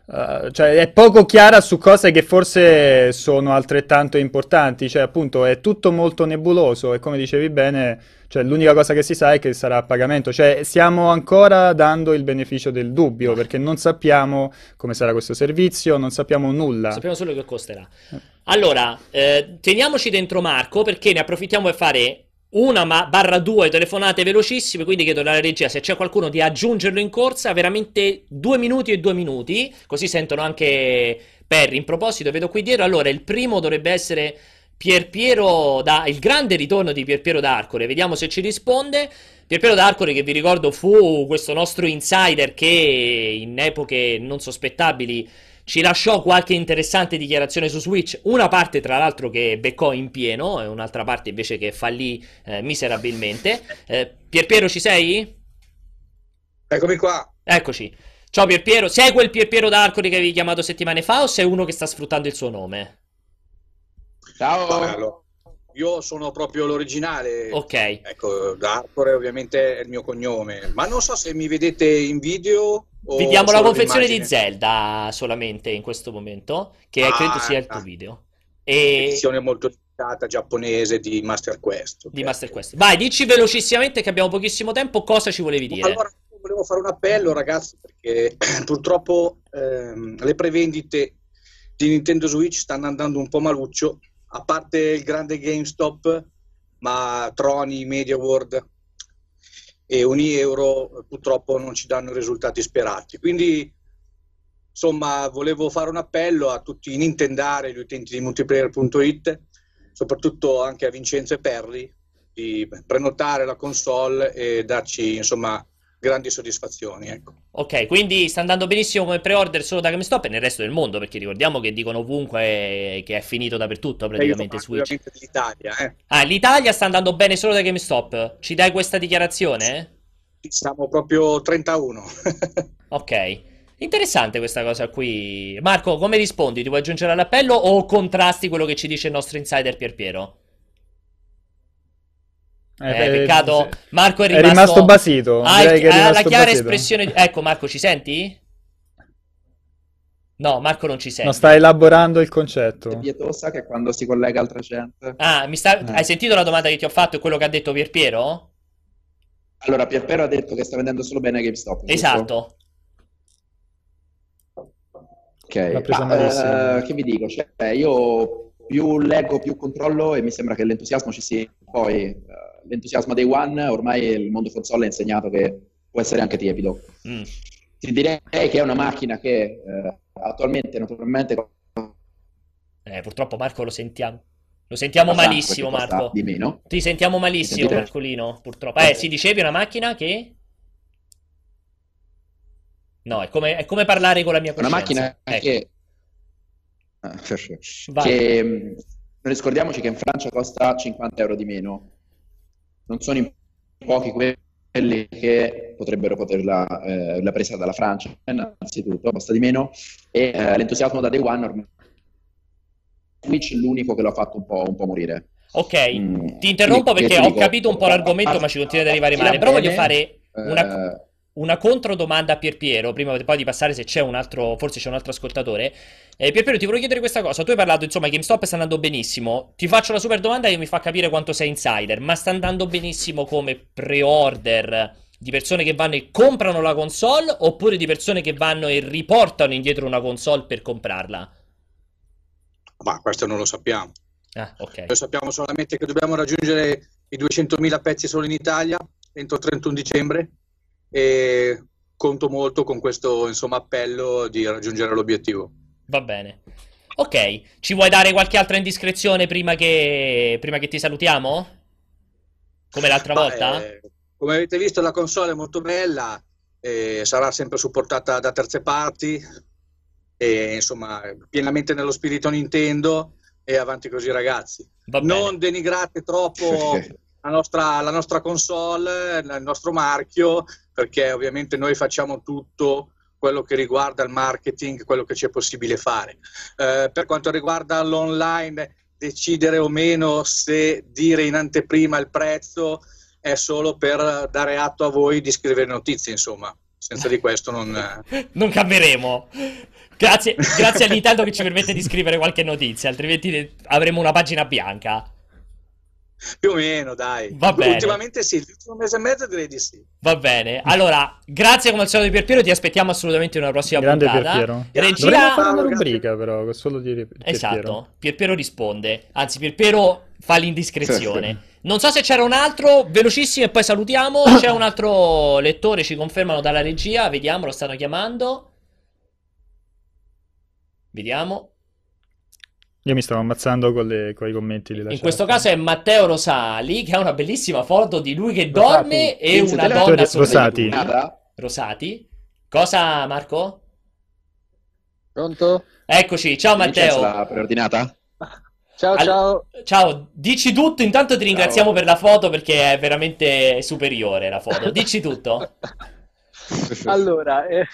Uh, cioè è poco chiara su cose che forse sono altrettanto importanti, cioè appunto è tutto molto nebuloso e come dicevi bene, cioè, l'unica cosa che si sa è che sarà a pagamento, cioè stiamo ancora dando il beneficio del dubbio perché non sappiamo come sarà questo servizio, non sappiamo nulla. Sappiamo solo che costerà. Allora, eh, teniamoci dentro Marco perché ne approfittiamo per fare una ma- barra due telefonate velocissime, quindi chiedo alla regia se c'è qualcuno di aggiungerlo in corsa, veramente due minuti e due minuti, così sentono anche Perry. In proposito, vedo qui dietro, allora il primo dovrebbe essere Pierpiero il grande ritorno di Pierpiero d'Arcore, vediamo se ci risponde. Pierpiero d'Arcore che vi ricordo fu questo nostro insider che in epoche non sospettabili ci lasciò qualche interessante dichiarazione su Switch, una parte tra l'altro che beccò in pieno e un'altra parte invece che fallì eh, miserabilmente. Eh, Pierpiero ci sei? Eccomi qua. Eccoci. Ciao Pierpiero, sei quel Pierpiero d'Arcori che avevi chiamato settimane fa o sei uno che sta sfruttando il suo nome? Ciao. Allora, io sono proprio l'originale. Ok. Ecco, D'Arcore ovviamente è il mio cognome, ma non so se mi vedete in video Vediamo la confezione di Zelda solamente in questo momento, che ah, credo sia il tuo ah. video. E... Edizione molto limitata giapponese di Master Quest. Okay. Di Master Quest. Vai, dici velocissimamente che abbiamo pochissimo tempo, cosa ci volevi dire? Allora, volevo fare un appello ragazzi, perché purtroppo ehm, le prevendite di Nintendo Switch stanno andando un po' maluccio, a parte il grande GameStop, ma Troni, Media World e ogni euro purtroppo non ci danno i risultati sperati. Quindi insomma volevo fare un appello a tutti i Nintendari, gli utenti di multiplayer.it, soprattutto anche a Vincenzo e Perri, di prenotare la console e darci insomma grandi soddisfazioni. Ecco. Ok, quindi sta andando benissimo come pre-order solo da GameStop e nel resto del mondo, perché ricordiamo che dicono ovunque che è finito dappertutto praticamente Switch. L'Italia, eh. Ah, l'Italia sta andando bene solo da GameStop. Ci dai questa dichiarazione? Siamo proprio 31. ok. Interessante questa cosa qui. Marco, come rispondi? Ti vuoi aggiungere all'appello o contrasti quello che ci dice il nostro insider Pierpiero? Eh, eh, peccato, Marco è rimasto, è rimasto basito. Ah, ha, ha la chiara basito. espressione. Ecco, Marco, ci senti? No, Marco non ci sei. Non sta elaborando il concetto. È pietosa che quando si collega al 300. Ah, mi sta... Eh. hai sentito la domanda che ti ho fatto e quello che ha detto Pierpiero? Allora, Pierpero ha detto che sta vendendo solo bene GameStop, giusto? Esatto. Ok, L'ha preso ma, malissimo. eh, che vi dico? Cioè, io più leggo, più controllo e mi sembra che l'entusiasmo ci sia. Poi, eh, l'entusiasmo dei One, ormai il mondo console ha insegnato che può essere anche tiepido. Mm. Ti direi che è una macchina che eh, attualmente, naturalmente, Eh, purtroppo Marco lo sentiamo. Lo sentiamo costa- malissimo, Marco. di meno. Ti sentiamo malissimo, Sentite? Marcolino, purtroppo. Eh, si dicevi una macchina che... No, è come, è come parlare con la mia Una coscienza. macchina Ecco, che... vai. che mh, non riscordiamoci che in Francia costa 50 euro di meno. Non sono in pochi quelli che potrebbero poterla eh, la presa dalla Francia, innanzitutto, costa di meno, e eh, l'entusiasmo da Day One ormai Switch è l'unico che lo ha fatto un po', un po' morire. Ok, Mm, ti interrompo perché ho dico, capito un po' l'argomento, ma ci continua ad arrivare male. Però voglio fare una, eh, una controdomanda a Pierpiero, prima poi di passare se c'è un altro, forse c'è un altro ascoltatore. Eh, Pierpiero, ti volevo chiedere questa cosa. Tu hai parlato, insomma, GameStop sta andando benissimo. Ti faccio la super domanda che mi fa capire quanto sei insider, ma sta andando benissimo come pre-order di persone che vanno e comprano la console oppure di persone che vanno e riportano indietro una console per comprarla? Ma questo non lo sappiamo. Ah, ok. Noi sappiamo solamente che dobbiamo raggiungere i 200.000 pezzi solo in Italia entro il 31 dicembre e conto molto con questo insomma, appello di raggiungere l'obiettivo. Va bene. Ok, ci vuoi dare qualche altra indiscrezione prima che, prima che ti salutiamo? Come l'altra Ma, volta? eh, come avete visto la console è molto bella, eh, sarà sempre supportata da terze parti e insomma pienamente nello spirito Nintendo e avanti così ragazzi. Va bene. Non denigrate troppo la nostra, la nostra console, il nostro marchio, perché ovviamente noi facciamo tutto quello che riguarda il marketing, quello che ci è possibile fare. Eh, per quanto riguarda l'online, decidere o meno se dire in anteprima il prezzo è solo per dare atto a voi di scrivere notizie, insomma. Senza di questo non... Non cambieremo. Grazie, grazie a Nintendo che ci permette di scrivere qualche notizia, altrimenti avremo una pagina bianca. Più o meno, dai. Va bene. Ultimamente sì, l'ultimo mese e mezzo direi di sì. Va bene. Allora, grazie come al solito di Pierpiero, ti aspettiamo assolutamente in una prossima Grande puntata. Pierpiero. Regia... Dovremmo fare una rubrica però, solo di Pierpiero. Esatto, Pierpiero risponde. Anzi, Pierpiero fa l'indiscrezione. Non so se c'era un altro, velocissimo e poi salutiamo. C'è un altro lettore, ci confermano dalla regia. Vediamo, lo stanno chiamando. Vediamo. Io mi stavo ammazzando con, le- con i commenti della In questo caso è Matteo Rosali, che ha una bellissima foto di lui che Rosati. dorme e Vince, una la- donna Rosati. Rosati. Cosa, Marco? Pronto? Eccoci, ciao Matteo. l'ha preordinata? Ciao, ciao. Ciao, dici tutto, intanto ti ringraziamo Ciao. per la foto perché è veramente superiore la foto. Dici tutto. Allora, eh,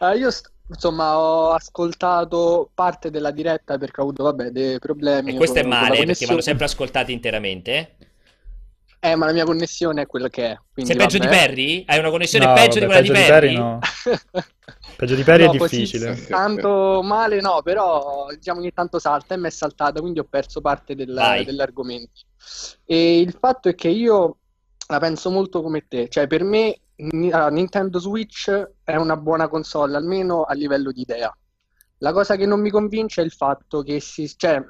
eh, io st- insomma ho ascoltato parte della diretta perché ho avuto, vabbè, dei problemi E questo è male perché vanno sempre ascoltati interamente. Eh, ma la mia connessione è quella che è, quindi Sei peggio di vabbè. Perry? Hai una connessione No, peggio di vabbè, quella di peggio Perry? no. Peggio di Perry No, è così difficile. Tanto male no, però diciamo ogni tanto salta e mi è saltata, quindi ho perso parte del- dell'argomento. E il fatto è che io la penso molto come te, cioè per me Nintendo Switch è una buona console, almeno a livello di idea. La cosa che non mi convince è il fatto che si, cioè,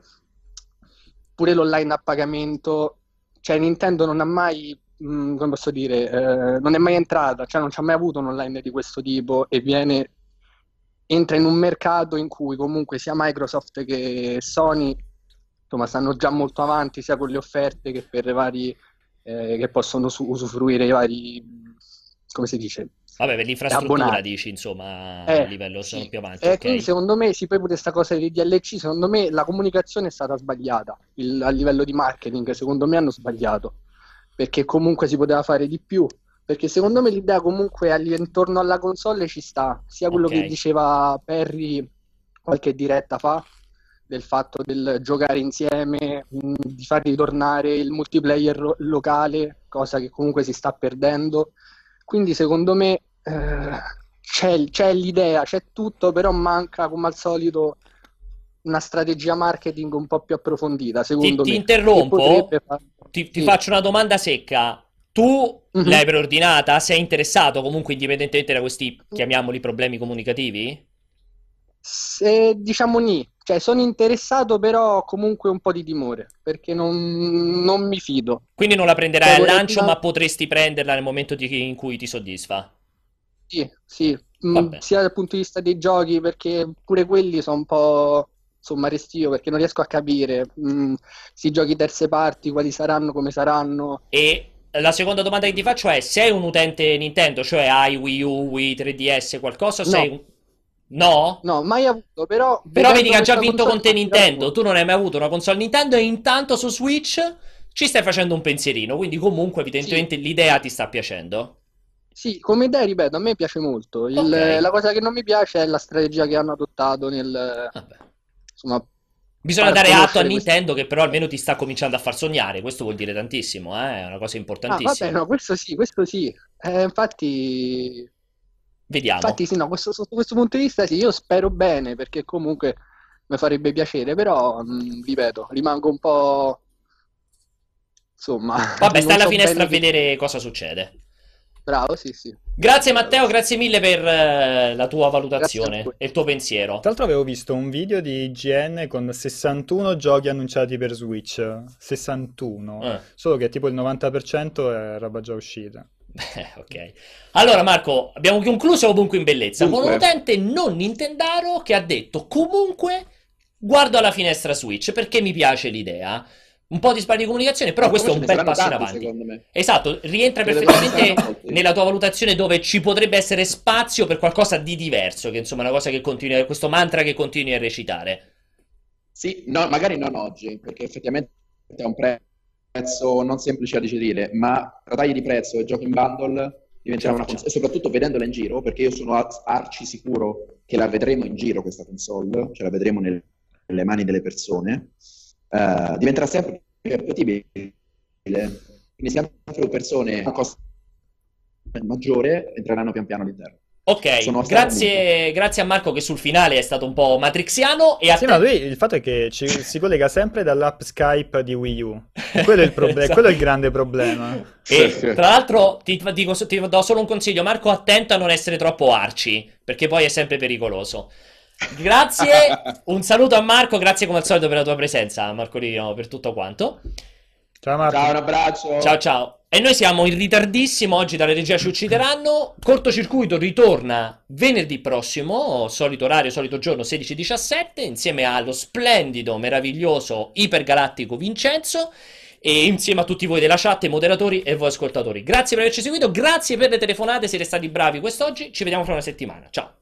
pure l'online a pagamento, cioè Nintendo non ha mai, mh, come posso dire, eh, non è mai entrata, cioè non c'ha mai avuto un online di questo tipo e viene, entra in un mercato in cui comunque sia Microsoft che Sony, insomma, stanno già molto avanti sia con le offerte che per i vari, eh, che possono su- usufruire i vari, come si dice, Vabbè, per l'infrastruttura Abbonati. dici, insomma, Eh, a livello sì. più avanti, E ok? quindi secondo me, sì, poi pure questa cosa dei DLC, secondo me la comunicazione è stata sbagliata, Il- a livello di marketing, secondo me hanno sbagliato, perché comunque si poteva fare di più, perché secondo me l'idea comunque intorno alla console ci sta, sia quello Ok. che diceva Perry qualche diretta fa, del fatto del giocare insieme, mh, di far ritornare il multiplayer locale, cosa che comunque si sta perdendo. Quindi secondo me eh, c'è, c'è l'idea, c'è tutto, però manca come al solito una strategia marketing un po' più approfondita, secondo ti, me. Ti interrompo, far... ti, ti sì. faccio una domanda secca. Tu mm-hmm. l'hai preordinata? Sei interessato comunque indipendentemente da questi, chiamiamoli, problemi comunicativi? Se, diciamo ni, cioè sono interessato però comunque un po' di timore perché non, non mi fido. Quindi non la prenderai cioè, al lancio ma potresti prenderla nel momento di, in cui ti soddisfa? Sì, sì, mm, sia dal punto di vista dei giochi perché pure quelli sono un po' insomma restio perché non riesco a capire mm, si giochi terze parti, quali saranno, come saranno. E la seconda domanda che ti faccio è: sei un utente Nintendo, cioè hai Wii U, Wii 3DS, qualcosa? No. Sei un... No? No, mai avuto, però... Però vedi che ha già vinto con te Nintendo, tu non hai mai avuto una console Nintendo e intanto su Switch ci stai facendo un pensierino, quindi comunque evidentemente sì. l'idea ti sta piacendo. Sì, come idea, ripeto, a me piace molto. Il, okay. La cosa che non mi piace è la strategia che hanno adottato nel... Vabbè. Insomma, Bisogna dare atto a Nintendo questo... che però almeno ti sta cominciando a far sognare, questo vuol dire tantissimo, eh? è una cosa importantissima. Ah, vabbè, no, questo sì, questo sì. Eh, infatti Vediamo. Infatti, sì, no, questo, sotto questo punto di vista, sì, io spero bene perché comunque mi farebbe piacere, però mh, ripeto, rimango un po'. Insomma. Vabbè, stai alla so finestra a vedere che... cosa succede. Bravo, sì, sì. Grazie Matteo, grazie mille per uh, la tua valutazione e il tuo pensiero. Tra l'altro avevo visto un video di IGN con 61 giochi annunciati per Switch. 61. Eh. Solo che tipo il 90% è roba già uscita. Ok. Allora, Marco, abbiamo concluso comunque in bellezza Dunque. con un utente non Nintendaro che ha detto comunque guardo alla finestra Switch perché mi piace l'idea. Un po' di sbagli di comunicazione, però Ma questo è un bel passo in avanti. Esatto, rientra perfettamente nella tua valutazione dove ci potrebbe essere spazio per qualcosa di diverso, che insomma è una cosa che continui, questo mantra che continui a recitare. Sì, no, magari non oggi, perché effettivamente è un prezzo prezzo non semplice da digerire, ma tra tagli di prezzo e giochi in bundle diventerà una console, e soprattutto vedendola in giro, perché io sono arci sicuro che la vedremo in giro questa console, ce la vedremo nel, nelle mani delle persone, uh, diventerà sempre più appetibile. Quindi sempre più persone a costo maggiore entreranno pian piano all'interno. Ok, grazie, grazie, a Marco che sul finale è stato un po' matrixiano. E sì, te... ma lui il fatto è che ci, si collega sempre dall'app Skype di Wii U. Quello è il, proble- esatto. quello è il grande problema. E tra l'altro ti, dico, ti do solo un consiglio, Marco, attento a non essere troppo arci, perché poi è sempre pericoloso. Grazie, un saluto a Marco, grazie come al solito per la tua presenza, Marcolino, per tutto quanto. Ciao Marco. Ciao, un abbraccio. Ciao ciao. E noi siamo in ritardissimo, oggi dalle regia ci uccideranno. Cortocircuito ritorna venerdì prossimo, solito orario, solito giorno 16-17, insieme allo splendido, meraviglioso, ipergalattico Vincenzo e insieme a tutti voi della chat, moderatori e voi ascoltatori. Grazie per averci seguito, grazie per le telefonate, siete stati bravi quest'oggi, ci vediamo fra una settimana. Ciao.